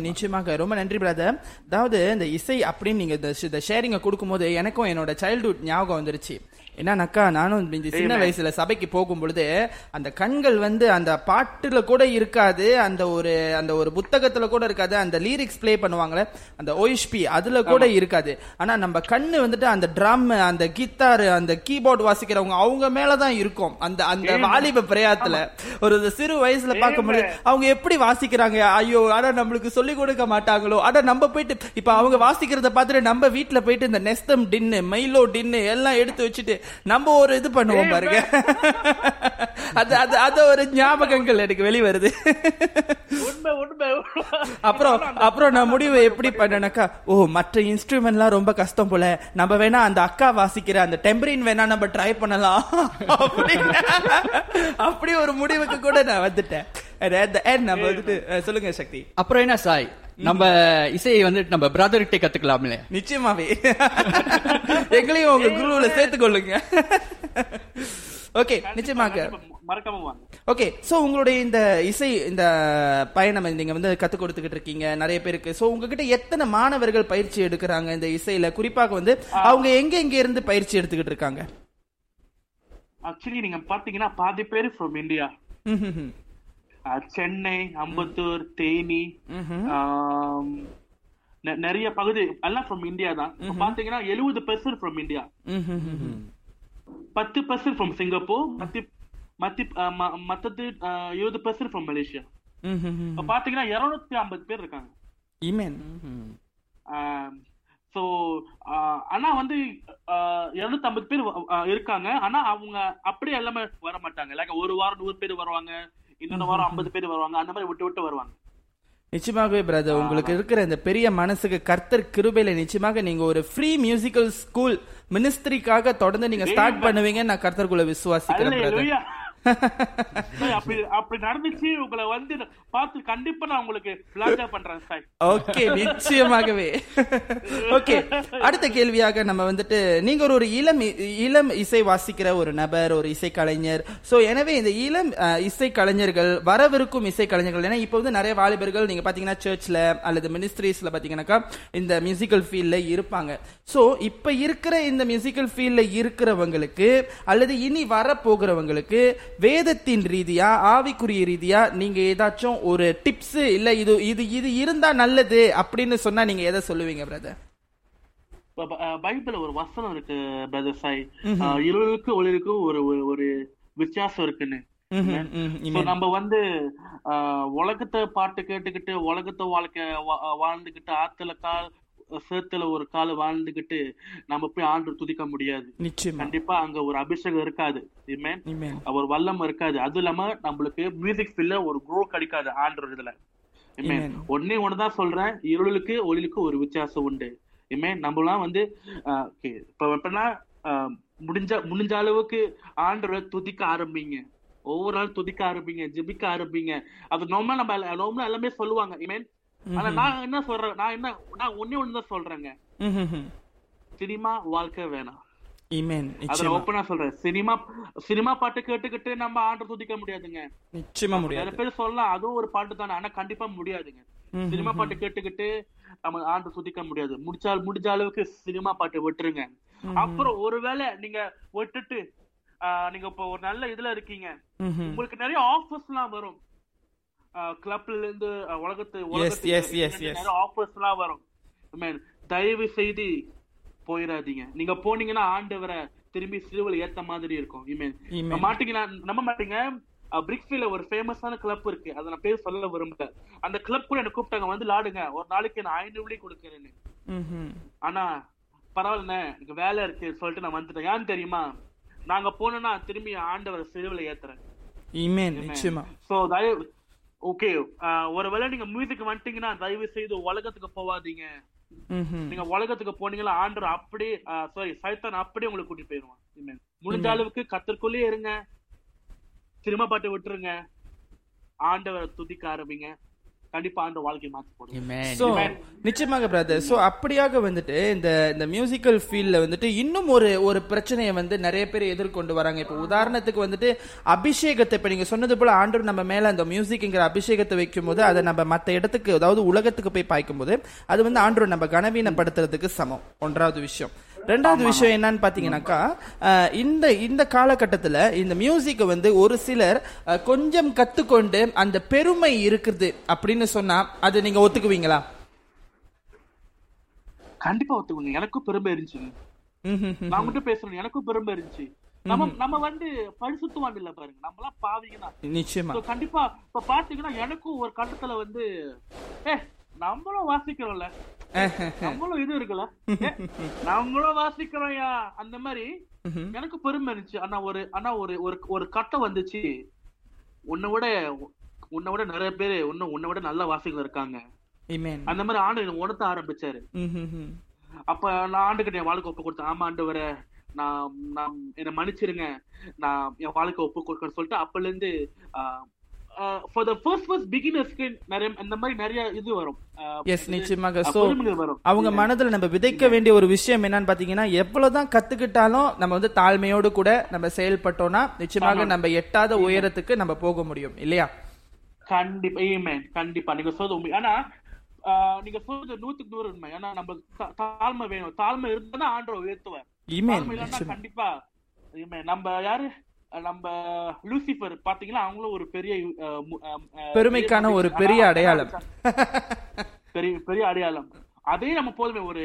நிச்சயமாக ரொம்ப நன்றி பிரதர் அதாவது இந்த இசை அப்படின்னு நீங்க இந்த இந்த ஷேரிங்க கொடுக்கும்போது எனக்கும் என்னோட சைல்ட்ஹுட் ஞாபகம் வந்துருச்சு. என்னன்னாக்கா நானும் இந்த சின்ன. வயசுல சபைக்கு போகும் பொழுது அந்த கண்கள் வந்து அந்த பாட்டுல கூட இருக்காது அந்த ஒரு அந்த ஒரு புத்தகத்துல கூட இருக்காது அந்த லிரிக்ஸ் ப்ளே பண்ணுவாங்களே அந்த ஓஎஸ்பி அதுல கூட இருக்காது. ஆனா நம்ம கண்ணு வந்துட்டு அந்த ட்ரம் அந்த கித்தார் அந்த கீபோர்டு வாசிக்கிறவங்க அவங்க மேலதான் இருக்கும். அந்த அந்த. வாலிப பிரயாத்துல. ஒரு சிறு வயசுல பார்க்கும்போது அவங்க எப்படி வாசிக்கிறாங்க? ஐயோ ஆனா நம்மளுக்கு சொல்லி கொடுக்க மாட்டாங்களோ? ஆனா நம்ம போயிட்டு இப்ப அவங்க வாசிக்கிறத பார்த்துட்டு நம்ம வீட்ல போயிட்டு இந்த நெஸ்தம் டின்னு மைலோ டின்னு எல்லாம் எடுத்து வச்சுட்டு நம்ம ஒரு இது பண்ணுவோம் பாருங்க. அது அது அது ஒரு ஞாபகங்கள் எனக்கு வெளிவருது. உண்மை உண்மை. அப்புறம் அப்புறம் நான் முடிவு எப்படி பண்ணேனாக்கா ஓ மற்ற இன்ஸ்ட்ருமெண்ட்லாம் ரொம்ப கஷ்டம் போல. நம்ம வேணா அந்த அக்கா வாசிக்கிற அந்த டெம்பரின் வேணா நம்ம ட்ரை பண்ணலாம். அப்படி அப்படி ஒரு முடிவுக்கு கூட நான் வந்துட்டேன். சொல்லுங்க சக்தி. அப்புறம் என்ன சாய்? நம்ம இசையை வந்து நம்ம பிரதர்கிட்ட கத்துக்கலாம்ல. நிச்சயமாவே. எங்களையும் உங்க குருவுல சேர்த்துக்கொள்ளுங்க ஓகே நிச்சயமாக. மறக்காம வாங்க ஓகே சோ உங்களுடைய இந்த இசை இந்த பயணம் நீங்க வந்து கத்து கொடுத்துக்கிட்டு இருக்கீங்க நிறைய பேருக்கு. சோ உங்ககிட்ட எத்தனை மாணவர்கள் பயிற்சி எடுக்கிறாங்க இந்த இசையில? குறிப்பாக வந்து அவங்க எங்க எங்க இருந்து பயிற்சி எடுத்துக்கிட்டு இருக்காங்க? ஆக்சுவலி நீங்க பாத்தீங்கன்னா பாதி பேர் ஃப்ரம் இந்தியா. சென்னை அம்பத்தூர் தேனி நிறைய பகுதி எல்லாம் ஃப்ரம் இந்தியா தான். பாத்தீங்கன்னா எழுபது பெர்சன்ட் ஃப்ரம் இந்தியா. பத்து பெர்சன்ட் ஃப்ரம் சிங்கப்பூர் மத்தி அஹ், ம- மத்தது இருபது பெர்சன்ட் ஃப்ரம் மலேசியா பாத்தீங்கன்னா இருநூத்தி ஐம்பது பேர் இருக்காங்க. ஸோ ஆனா வந்து இருநூத்தி ஐம்பது பேர் இருக்காங்க. ஆனா அவங்க அப்படியே எல்லாமே வர மாட்டாங்க. லைக் ஒரு வாரம் நூறு பேர் வருவாங்க. இன்னொரு வாரம் ஐம்பது பேர் வருவாங்க அந்த மாதிரி விட்டு விட்டு வருவாங்க. நிச்சயமாகவே பிரதர் உங்களுக்கு இருக்கிற இந்த பெரிய மனசுக்கு கர்த்தர் கிருபையில நிச்சயமாக நீங்க ஒரு ஃப்ரீ மியூசிக்கல் ஸ்கூல் மினிஸ்ட்ரிக்காக தொடர்ந்து நீங்க ஸ்டார்ட் பண்ணுவீங்க நான் கர்த்தருக்குள்ள விசுவாசிக்கிறேன் பிரதர் அப்படி அப்படி நடந்துச்சு உங்களை வந்து பார்த்து கண்டிப்பா நான் உங்களுக்கு பிளாஜா பண்றேன் சார். ஓகே நிச்சயமாகவே. ஓகே அடுத்த கேள்வியாக நம்ம வந்துட்டு நீங்க ஒரு ஒரு இளம் இளம் இசை வாசிக்கிற ஒரு நபர் ஒரு இசை கலைஞர் சோ எனவே இந்த இளம் இசை கலைஞர்கள் வரவிருக்கும் இசை கலைஞர்கள் ஏன்னா இப்போ வந்து நிறைய வாலிபர்கள் நீங்க பாத்தீங்கன்னா சர்ச்ல அல்லது மினிஸ்ட்ரிஸ்ல பாத்தீங்கன்னாக்கா இந்த மியூசிக்கல் ஃபீல்ட்ல இருப்பாங்க. சோ இப்ப இருக்கிற இந்த மியூசிக்கல் ஃபீல்ட்ல இருக்கிறவங்களுக்கு அல்லது இனி வர போகிறவங்களுக்கு வேதத்தின் ரீதியா ஆவிக்குரிய ரீதியா நீங்க ஏதாச்சும் ஒரு டிப்ஸ் இல்ல இது இது இது இருந்தா நல்லது அப்படின்னு சொன்னா நீங்க எதை சொல்லுவீங்க பிரதர் பைபிள்ல ஒரு வசனம் இருக்கு பிரதர் சாய். இருளுக்கு ஒளிருக்கு ஒரு ஒரு- வித்தியாசம் இருக்குன்னு. நம்ம வந்து உலகத்தை பாட்டு கேட்டுக்கிட்டு உலகத்தை வாழ்க்கை வாழ்ந்துகிட்டு ஆத்துல கால் சேத்துல ஒரு கால் வாழ்ந்துகிட்டு நம்ம போய் ஆண்டு துதிக்க முடியாது. கண்டிப்பா அங்க ஒரு அபிஷேகம் இருக்காது. ஒரு வல்லம் இருக்காது. அதுவும் இல்லாம நம்மளுக்கு மியூசிக் ஃபீல்ட்ல ஒரு க்ரோ கிடைக்காது ஆண்டு இதுல. Amen. Amen. ஒன்னே ஒண்ணுதான் சொல்றேன். இருளுக்கு ஒளிலுக்கு ஒரு வித்தியாசம் உண்டு. இமே நம்மளாம் வந்து இப்ப எப்படின்னா முடிஞ்ச முடிஞ்ச அளவுக்கு ஆண்டவரை துதிக்க ஆரம்பிங்க. ஒவ்வொரு நாள் துதிக்க ஆரம்பிங்க ஜெபிக்க ஆரம்பிங்க. அது நார்மலா நம்ம நார்மலா எல்லாமே சொல்லுவாங்க. இமேன் ஆனா நான் என்ன சொல்றேன் நான் என்ன நான் ஒன்னே ஒண்ணுதான் சொல்றேங்க. சினிமா வாழ்க்கை வேணாம். ஓப்பனா சொல்றேன். சினிமா சினிமா பாட்டு கேட்டுக்கிட்டு நம்ம ஆண்டு துதிக்க முடியாதுங்க. நிச்சயமா முடியாது. பேர் சொல்லலாம் அதுவும் ஒரு பாட்டு தானே. ஆனா கண்டிப்பா முடியாதுங்க. சினிமா பாட்டு கேட்டுக்கிட்டு நம்ம ஆண்டு துதிக்க முடியாது. முடிச்சால் முடிஞ்ச அளவுக்கு சினிமா பாட்டு விட்டுருங்க. அப்புறம் ஒருவேளை நீங்க விட்டுட்டு நீங்க இப்போ ஒரு நல்ல இதுல இருக்கீங்க. உங்களுக்கு நிறைய ஆஃபர்ஸ் எல்லாம் வரும். கிளப்ல இருந்து உலகத்து உலகத்துக்கு. ஆஃபர்ஸ் எல்லாம் வரும். தயவு செய்து போயிடாதீங்க. நீங்க போனீங்கன்னா ஆண்டவரை திரும்பி சிறுவில் ஏத்த மாதிரி இருக்கும். இமேன். மாட்டீங்கன்னா நம்ப மாட்டீங்க. பிரிக்ஸ்ஃபீல்ட்ல ஒரு ஃபேமஸான கிளப் இருக்கு. அதை நான் பேர் சொல்ல விரும்பல. அந்த கிளப் கூட என்ன கூப்பிட்டாங்க வந்து விளாடுங்க ஒரு நாளைக்கு நான் ஐநூறு வெள்ளி கொடுக்குறேன்னு. ஆனா பரவாயில்லண்ணே எனக்கு வேலை இருக்கு சொல்லிட்டு நான் வந்துட்டேன். ஏன்னு தெரியுமா? நாங்க போனோம்னா திரும்பி ஆண்டவரை சிறுவில் ஏத்துறேன். இமேன் நிச்சயமா. சோ தயவு ஓகே ஒருவேளை நீங்க மியூசிக் வந்துட்டீங்கன்னா தயவு செய்து உலகத்துக்கு போவாதீங்க. நீங்க உலகத்துக்கு போனீங்களா ஆண்டர் அப்படியே சாரி சைத்தான் அப்படியே உங்களை கூட்டிட்டு போயிருவான். முடிஞ்ச அளவுக்கு கத்தற்குள்ளேயே இருங்க. சினிமா பாட்டு விட்டுருங்க. ஆண்டவரை துதிக்க ஆரம்பிங்க. கண்டிப்பா ஆண்டவர் வாழ்க்கை மாத்தி போடுங்க சோ நிச்சயமாக பிரதர் சோ அப்படியாக வந்துட்டு இந்த இந்த மியூசிக்கல் ஃபீல்ட்ல வந்துட்டு இன்னும் ஒரு ஒரு பிரச்சனையை வந்து நிறைய பேர் எதிர்கொண்டு வராங்க. இப்போ உதாரணத்துக்கு வந்துட்டு அபிஷேகத்தை இப்ப நீங்க சொன்னது போல ஆண்டவர் நம்ம மேல அந்த மியூசிக்ங்கிற அபிஷேகத்தை வைக்கும் போது அதை நம்ம மத்த இடத்துக்கு அதாவது உலகத்துக்கு போய் பாய்க்கும் போது அது வந்து ஆண்டவர் நம்ம கனவீனப்படுத்துறதுக்கு சமம். ஒன்றாவது விஷயம். ரெண்டாவது விஷயம் என்னன்னு பாத்தீங்கன்னாக்கா இந்த இந்த காலகட்டத்துல இந்த மியூசிக்கை வந்து ஒரு சிலர் கொஞ்சம் கத்துக்கொண்டு அந்த பெருமை இருக்குது அப்படின்னு சொன்னா அது நீங்க ஒத்துக்குவீங்களா? கண்டிப்பா ஒத்துக்குங்க எனக்கும் பெருமை இருந்துச்சுங்க ம்ஹும். நான் மட்டும் பேசுறேன் எனக்கும் பெருமை இருந்துச்சு. நம்ம நம்ம வந்து பரிசுத்துவான் இல்ல பாருங்க. நம்மளாம் பாவிங்க. தான் நிச்சயமா கண்டிப்பா இப்ப பாத்தீங்கன்னா எனக்கும் ஒரு கட்டத்துல வந்து ஏ நம்மளும் வாசிக்கிறோம்ல. நம்மளும் இது இருக்குல்ல? நம்மளும் வாசிக்கிறோம்யா. அந்த மாதிரி எனக்கு பெருமை இருந்துச்சு. ஆனா ஒரு ஆனா ஒரு ஒரு கட்டம் வந்துச்சு. உன்னை விட உன்னை விட நிறைய பேரு இன்னும் உன்னை விட நல்ல வாசிகள் இருக்காங்க. அந்த மாதிரி ஆண்டு உணர்த்த ஆரம்பிச்சாரு. அப்ப நான் ஆண்டுகிட்ட என் வாழ்க்கை ஒப்பு கொடுத்தேன். ஆமா ஆண்டவரே நான் நான் என்னை மன்னிச்சிருங்க. நான் என் வாழ்க்கை ஒப்பு கொடுக்கறேன்னு சொல்லிட்டு அப்பல இருந்து ஃபார் த ஃபர்ஸ்ட் ஃபர்ஸ்ட் பிகினர்ஸ்க்கு நிறைய இந்த மாதிரி நிறைய இது வரும். எஸ் நிச்சயமாக. சோ அவங்க மனதுல நம்ம விதைக்க வேண்டிய ஒரு விஷயம் என்னன்னு பாத்தீங்கன்னா எவ்வளவுதான் கத்துக்கிட்டாலும் நம்ம வந்து தாழ்மையோடு கூட நம்ம செயல்பட்டோம்னா நிச்சயமாக நம்ம எட்டாத உயரத்துக்கு நம்ம போக முடியும் இல்லையா? கண்டிப்பா ஏமேன் கண்டிப்பா. நீங்க சொல்றது உண்மை. ஆனா நீங்க சொல்றது நூத்துக்கு நூறு உண்மை. ஏன்னா நம்ம தாழ்மை வேணும். தாழ்மை இருந்தா ஆண்டவர் உயர்த்துவார். கண்டிப்பா. நம்ம யாரு? நம்ம லூசிபர் பாத்தீங்கன்னா அவங்களும் ஒரு பெரிய பெருமைக்கான ஒரு பெரிய அடையாளம். பெரிய பெரிய அடையாளம். அதே நம்ம போதுமே ஒரு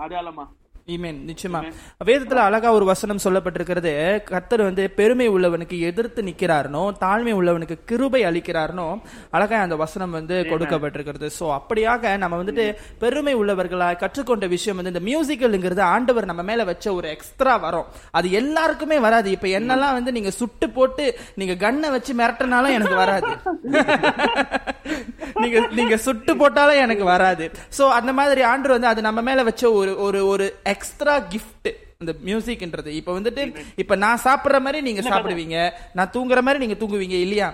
அடையாளமா? ஈமேன் நிச்சயமா. வேதத்துல அழகா ஒரு வசனம் சொல்லப்பட்டிருக்கிறது. கர்த்தர் வந்து பெருமை உள்ளவனுக்கு எதிர்த்து நிக்கிறாருனோ தாழ்மை உள்ளவனுக்கு கிருபை அளிக்கிறாருனோ அழகா அந்த வசனம் வந்து கொடுக்கப்பட்டிருக்கிறது. சோ அப்படியாக நம்ம வந்துட்டு பெருமை உள்ளவர்களா கற்றுக்கொண்ட விஷயம் வந்து இந்த மியூசிக்கல்ங்கிறது ஆண்டவர் நம்ம மேல வச்ச ஒரு எக்ஸ்ட்ரா வரும். அது எல்லாருக்குமே வராது. இப்ப என்னெல்லாம் வந்து நீங்க சுட்டு போட்டு நீங்க கண்ணை வச்சு மிரட்டினாலும் எனக்கு வராது. நீங்க நீங்க சுட்டு போட்டாலும் எனக்கு வராது. சோ அந்த மாதிரி ஆண்டு வந்து அது நம்ம மேல வச்ச ஒரு ஒரு ஒரு எக்ஸ்ட்ரா கிஃப்ட் இந்த மியூசிக்ன்றது இப்ப வந்துட்டு இப்ப நான் சாப்பிடுற மாதிரி நீங்க சாப்பிடுவீங்க. நான் தூங்குற மாதிரி நீங்க தூங்குவீங்க இல்லையா?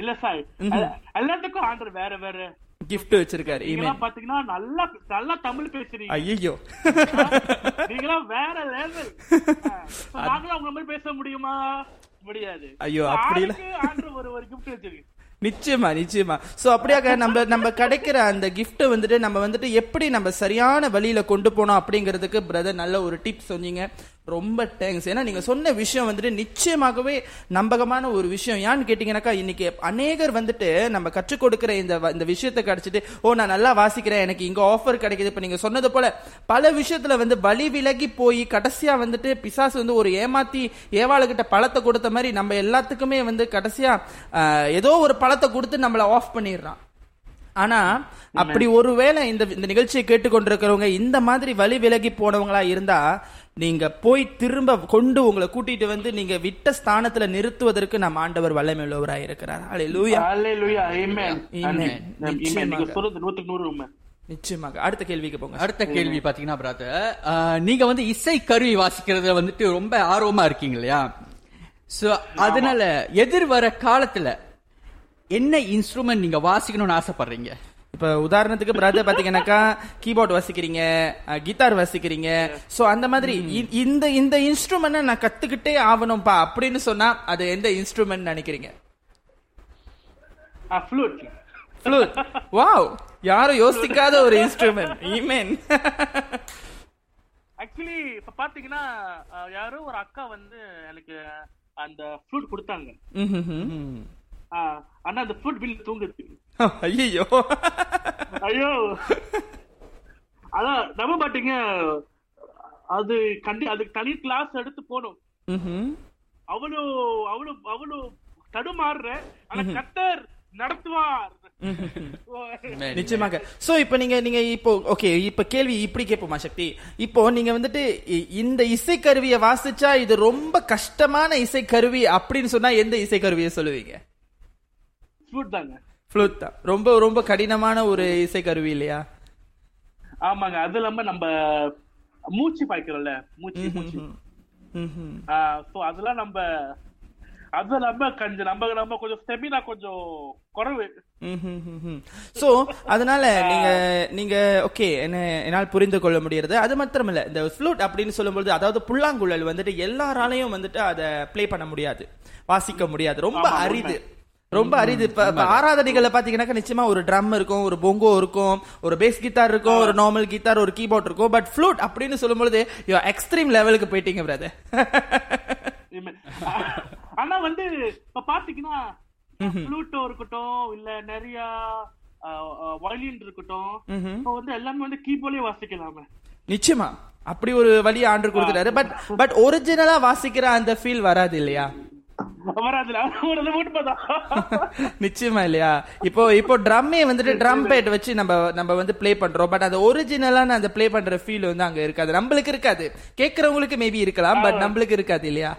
இல்ல சார். எல்லாத்துக்கும் ஆண்டர் வேற வேற. கிஃப்ட் வச்சிருக்காரு ஈமென் பாத்தீங்கன்னா நல்லா நல்லா தமிழ் பேசுறீங்க. ஐயோ நீங்களாம் வேற லெவல் நாங்களும் உங்க மாதிரி பேச முடியுமா? முடியாது. ஐயோ, அப்படி இல்ல. ஆண்டர் ஒரு ஒரு கிஃப்ட் வச்சிருக்கு. நிச்சயமா நிச்சயமா. சோ அப்படியாக நம்ம நம்ம கிடைக்கிற அந்த கிஃப்ட் வந்துட்டு நம்ம வந்துட்டு எப்படி நம்ம சரியான வழியில கொண்டு போனோம் அப்படிங்கிறதுக்கு பிரதர் நல்ல ஒரு டிப் சொன்னீங்க. ரொம்ப தேங்க்ஸ் ஏன்னா நீங்க சொன்ன விஷயம் வந்துட்டு நிச்சயமாகவே நம்பகமான ஒரு விஷயம். ஏன்னு கேட்டீங்கன்னாக்கா இன்னைக்கு அநேகர் வந்துட்டு நம்ம கற்றுக் கொடுக்கிற இந்த இந்த விஷயத்தை கிடைச்சிட்டு ஓ நான் நல்லா வாசிக்கிறேன். எனக்கு இங்க ஆஃபர் கிடைக்குது. இப்ப நீங்க சொன்னது போல பல விஷயத்துல வந்து வழி விலகி போய் கடைசியா வந்துட்டு பிசாசு வந்து ஒரு ஏமாத்தி ஏவாளுகிட்ட பழத்தை கொடுத்த மாதிரி நம்ம எல்லாத்துக்குமே வந்து கடைசியா ஏதோ ஒரு பழத்தை கொடுத்து நம்மள ஆஃப் பண்ணிடுறான். ஆனா அப்படி ஒருவேளை இந்த இந்த நிகழ்ச்சியை கேட்டுக்கொண்டிருக்கிறவங்க இந்த மாதிரி வழி விலகி போனவங்களா இருந்தா நீங்க போய் திரும்ப கொண்டு உங்களை கூட்டிட்டு வந்து நீங்க விட்ட ஸ்தானத்துல நிறுத்துவதற்கு நம்ம ஆண்டவர் வல்லமை உள்ளவராய் இருக்கிறார் நிச்சயமாக. அடுத்த கேள்விக்கு போங்க. அடுத்த கேள்வி பாத்தீங்கன்னா பிரதர் நீங்க வந்து இசை கருவி வாசிக்கிறதுல வந்துட்டு ரொம்ப ஆர்வமா இருக்கீங்க இல்லையா? சோ அதனால எதிர்வர காலத்துல என்ன இன்ஸ்ட்ருமெண்ட் நீங்க வாசிக்கணும்னு ஆசைப்படுறீங்க? இப்ப உதாரணத்துக்கு பிரதர் பாத்தீங்கன்னாக்கா கீபோர்ட் வாசிக்கிறீங்க கிட்டார் வாசிக்கிறீங்க. சோ அந்த மாதிரி இந்த இந்த இன்ஸ்ட்ருமெண்ட் நான் கத்துக்கிட்டே ஆகணும்பா அப்படின்னு சொன்னா அது எந்த இன்ஸ்ட்ருமெண்ட் நினைக்கிறீங்க? வாவ் யாரும் யோசிக்காத ஒரு இன்ஸ்ட்ருமெண்ட் ஈமேன் ஆக்சுவலி இப்ப பாத்தீங்கன்னா யாரோ ஒரு அக்கா வந்து எனக்கு அந்த ஃப்ளூட் கொடுத்தாங்க. ஆனா அந்த ஃப்ளூட் பில் தூங்குது. ஐயோ ஐயோ. அதான் நம்ப மாட்டீங்க அது கண்டி அதுக்கு தனி கிளாஸ் எடுத்து போகணும் அவ்வளோ அவ்வளோ அவ்வளோ தடுமாறுற ஆனா கத்தர் நடத்துவார். நிச்சயமாக. சோ இப்போ நீங்க நீங்க இப்போ ஓகே இப்ப கேள்வி இப்படி கேட்போமா சக்தி? இப்போ நீங்க வந்துட்டு இ- இந்த இசைக்கருவியை வாசிச்சா இது ரொம்ப கஷ்டமான இசைக்கருவி அப்படின்னு சொன்னா எந்த இசைக்கருவியை சொல்லுவீங்க? ஃப்ளூட் தாங்க. ஃப்ளூட் தான் ரொம்ப ரொம்ப கடினமான ஒரு இசைக்கருவி இல்லையா? ஆமாங்க அது இல்லாம நம்ம மூச்சு பாய்க்கிறோம்ல மூச்சு மூச்சு. சோ அதெல்லாம் நம்ம அது இல்லாம கொஞ்சம் நம்ம நம்ம கொஞ்சம் ஸ்டெமினா கொஞ்சம் குறைவு. சோ அதனால நீங்க நீங்க ஓகே என்ன என்னால் புரிந்து கொள்ள முடியறது அது மாத்திரம் இல்ல இந்த ஃப்ளூட் அப்படின்னு சொல்லும்போது அதாவது புல்லாங்குழல் வந்துட்டு எல்லாராலையும் வந்துட்டு அதை ப்ளே பண்ண முடியாது. வாசிக்க முடியாது. ரொம்ப அரிது. ரொம்ப அரிது. இப்ப ஆராதனைகள்ல பாத்தீங்கன்னாக்கா நிச்சயமா ஒரு ட்ரம் இருக்கும் ஒரு பொங்கோ இருக்கும் ஒரு பேஸ் கிட்டார் இருக்கும் ஒரு நார்மல் கிட்டார் ஒரு கீபோர்ட் இருக்கும். பட் ஃப்ளூட் அப்படின்னு சொல்லும்போது எக்ஸ்ட்ரீம் லெவலுக்கு போயிட்டீங்க பிரதர். ஆனா வந்து இப்ப பாத்தீங்கன்னா ஃப்ளூட்டோ இருக்கட்டும் இல்ல நிறைய வயலின் இருக்கட்டும் இப்ப வந்து எல்லாமே வந்து கீபோர்ட்லயே வாசிக்கலாமே. நிச்சயமா. அப்படி ஒரு வழி ஆண்டு கொடுத்துட்டாரு. பட் பட் ஒரிஜினலா வாசிக்கிற அந்த ஃபீல் வராது இல்லையா? நிச்சயமா இல்லையா? இப்போ இப்போ ட்ரம்மே வந்துட்டு ட்ரம் பேட் வச்சு நம்ம நம்ம வந்து ப்ளே பண்றோம். பட் அந்த ஒரிஜினலான அந்த ப்ளே பண்ற ஃபீல் வந்து அங்க இருக்காது. நம்மளுக்கு இருக்காது. கேக்குறவங்களுக்கு மேபி இருக்கலாம் பட் நம்மளுக்கு இருக்காது இல்லையா?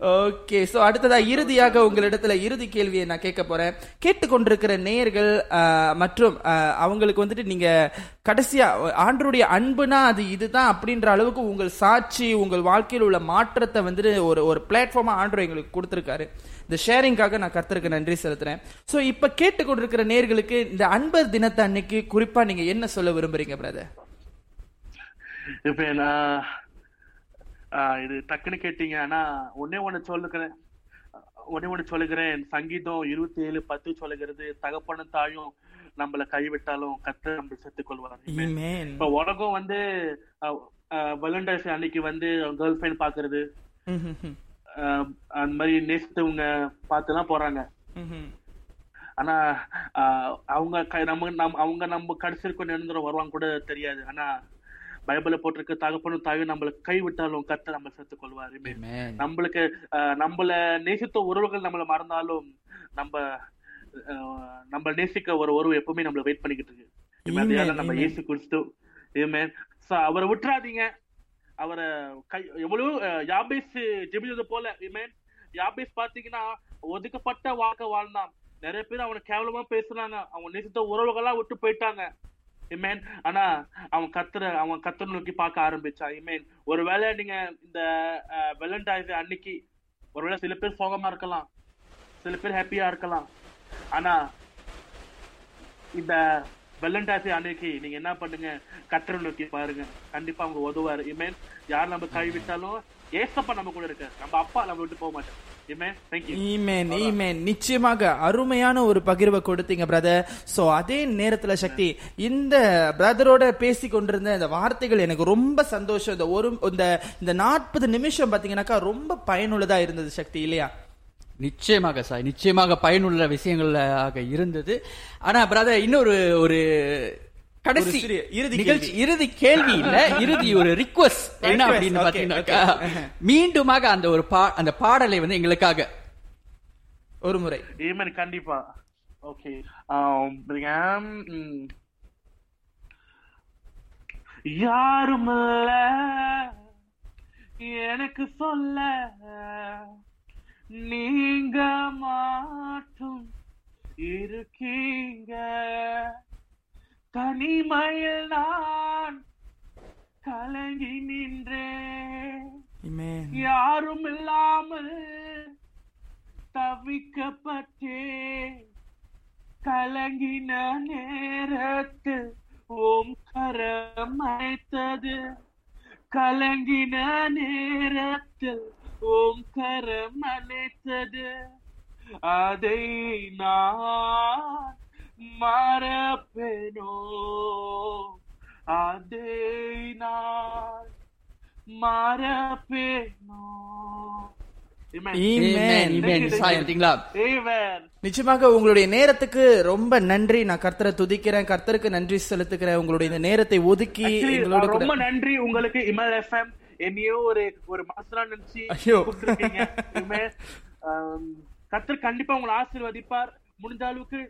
ஓகே சோ அடுத்ததா இறுதியாக உங்களிடத்துல இறுதி கேள்வியை நான் கேட்க போறேன். கேட்டுக்கொண்டிருக்கிற நேயர்கள் மற்றும் அவங்களுக்கு வந்துட்டு நீங்க கடைசியா ஆண்டருடைய அன்புனா அது இதுதான் அப்படின்ற அளவுக்கு உங்கள் சாட்சி உங்கள் வாழ்க்கையில் உள்ள மாற்றத்தை வந்துட்டு ஒரு ஒரு பிளாட்ஃபார்மா ஆண்டர் எங்களுக்கு கொடுத்துருக்காரு. இந்த ஷேரிங்காக நான் கருத்துருக்கு நன்றி செலுத்துறேன். சோ இப்ப கேட்டுக்கொண்டிருக்கிற நேர்களுக்கு இந்த அன்பர் தினத்தை அன்னைக்கு குறிப்பா நீங்க என்ன சொல்ல விரும்புறீங்க பிரதர் இப்ப நான் இது டக்குன்னு கேட்டீங்க. ஆனா ஒன்னே ஒண்ணு சொல்லுகிறேன். ஒன்னே ஒண்ணு சொல்லுகிறேன். சங்கீதம் இருபத்தி ஏழு பத்து சொல்லுகிறது. தகப்பனும் தாயும் நம்மள கைவிட்டாலும் கத்த நம்ம செத்துக் கொள்வார். இப்ப உலகம் வந்து வேலண்டைன்ஸ் அன்னைக்கு வந்து கேர்ள் ஃபிரெண்ட் பாக்குறது அந்த மாதிரி நேசித்தவங்க பார்த்துலாம் போறாங்க. ஆனா அவங்க நம்ம அவங்க நம்ம கடைசிக்கும் நிரந்தரம் வருவாங்க கூட தெரியாது. ஆனா பைபிள்ல போட்டிருக்க தகப்பனும் தாயும் நம்மள கை விட்டாலும் கத்த நம்ம சேர்த்துக் கொள்வார் Amen. நம்மளுக்கு நம்மள நேசித்த உறவுகள் நம்மள மறந்தாலும் நம்ம நம்ம நேசிக்க ஒரு உறவு எப்பவுமே நம்மள வெயிட் பண்ணிக்கிட்டு இருக்கு. நம்ம. இயேசு கிறிஸ்து. So, அவரை விட்டுறாதீங்க. அவரை கை எவ்வளவு யாபேஸ் ஜெபிச்சது போல Amen. யாபேஸ் பாத்தீங்கன்னா ஒதுக்கப்பட்ட வாழ்க்கை வாழ்ந்தான். நிறைய பேர் அவனை கேவலமா பேசுனாங்க. அவன் நேசித்த உறவுகளா விட்டு போயிட்டாங்க. Amen. ஆனா அவன் கத்துற அவன் கத்தரை நோக்கி பார்க்க ஆரம்பிச்சான். Amen. ஒருவேளை நீங்க இந்த வெலண்டைஸ் அன்னைக்கு ஒருவேளை சில பேர் சோகமா இருக்கலாம். சில பேர் ஹாப்பியா இருக்கலாம். ஆனா இந்த வெலண்டைஸ் அன்னைக்கு நீங்க என்ன பண்ணுங்க? கத்தரை நோக்கி பாருங்க. கண்டிப்பா அவங்க உதவாரு இமேன் யார் நம்ம கைவிட்டாலும் ஏசப்பா நம்ம கூட இருக்க நம்ம அப்பா நம்ம விட்டு போக மாட்டோம் நிச்சயமாக அருமையான ஒரு பகிர்வை கொடுத்தீங்க பிரதர் சோ அதே நேரத்துல சக்தி இந்த பிரதரோட பேசி கொண்டிருந்த இந்த வார்த்தைகள் எனக்கு ரொம்ப சந்தோஷம். இந்த ஒரு இந்த இந்த நாற்பது நிமிஷம் பாத்தீங்கன்னாக்கா ரொம்ப பயனுள்ளதா இருந்தது சக்தி இல்லையா? நிச்சயமாக சார் நிச்சயமாக பயனுள்ள விஷயங்களாக இருந்தது. ஆனா பிரதர் இன்னொரு ஒரு கடைசி இறுதி நிகழ்ச்சி இறுதி கேள்வி இல்ல இறுதி ஒரு ரிக்வஸ்ட் என்ன அப்படின்னு பாத்தீங்கன்னாக்கா. மீண்டுமாக அந்த ஒரு பா அந்த பாடலை வந்து எங்களுக்காக ஒரு முறை. ஏமன் கண்டிப்பா. ஓகே யாருமில்ல? எனக்கு சொல்ல நீங்க மாட்டும் இருக்கீங்க. தனிமையில் நான் கலங்கி நின்றேன். யாரும் இல்லாமல் தவிக்கப்பட்டே கலங்கின நேரத்தில் ஓம் கரம் அணைத்தது. கலங்கின நேரத்தில் ஓம் கரம் அணைத்தது. அதை நான் மறப்பேனோ? அதை நான் மறப்பேனோ. நிச்சயமாக உங்களுடைய நேரத்துக்கு ரொம்ப நன்றி. நான் கர்த்தரை துதிக்கிறேன். கர்த்தருக்கு நன்றி செலுத்துக்கிறேன் உங்களுடைய இந்த நேரத்தை ஒதுக்கி ரொம்ப நன்றி. உங்களுக்கு இமல் எஃப்எம் என்னையோ ஒரு ஒரு மாசரா நினைச்சு கர்த்தர் கண்டிப்பா உங்களை ஆசீர்வதிப்பார். முடிஞ்ச அளவுக்கு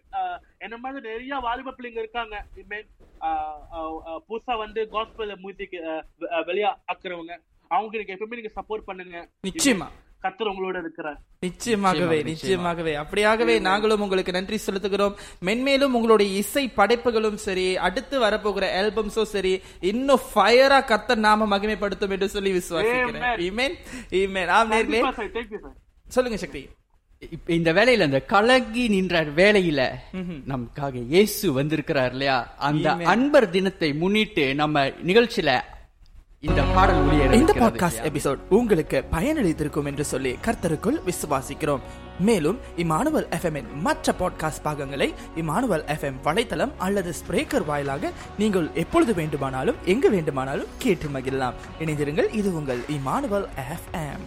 என்ன மாதிரி நிறைய வாலிப பிள்ளைங்க இருக்காங்க. புதுசா வந்து காஸ்பல் மியூசிக் வெளியா ஆக்குறவங்க அவங்க நீங்க எப்பவுமே நீங்க சப்போர்ட் பண்ணுங்க. நிச்சயமா. கர்த்தர் உங்களோட இருக்கிறார் நிச்சயமாகவே நிச்சயமாக, நிச்சயமாகவே. அப்படியாகவே நாங்களும் உங்களுக்கு நன்றி செலுத்துகிறோம். மென்மேலும் உங்களுடைய இசை படைப்புகளும் சரி அடுத்து வரப்போகிற ஆல்பம்ஸும் சரி இன்னும் ஃபயரா கர்த்தர் நாம மகிமைப்படுத்தும் என்று சொல்லி விசுவாசிக்கிறேன். சொல்லுங்க சக்தி. இப்ப இந்த வேலையில அந்த கலங்கி நின்ற வேலையில நமக்காக இயேசு வந்திருக்கிறார் இல்லையா? அந்த. அன்பர் தினத்தை முன்னிட்டு நம்ம நிகழ்ச்சியில இந்த பாடல் இந்த பாட்காஸ்ட்? எபிசோட் உங்களுக்கு பயனளித்திருக்கும் என்று சொல்லி கர்த்தருக்குள் விசுவாசிக்கிறோம். மேலும் இமானுவல் எஃப்எம் இன் மற்ற பாட்காஸ்ட் பாகங்களை இமானுவல் எஃப்எம் வலைத்தளம் அல்லது ஸ்பிரேக்கர் வாயிலாக நீங்கள் எப்பொழுது வேண்டுமானாலும் எங்கு வேண்டுமானாலும் கேட்டு மகிழலாம். இணைந்திருங்கள் இது உங்கள் Immanuel FM.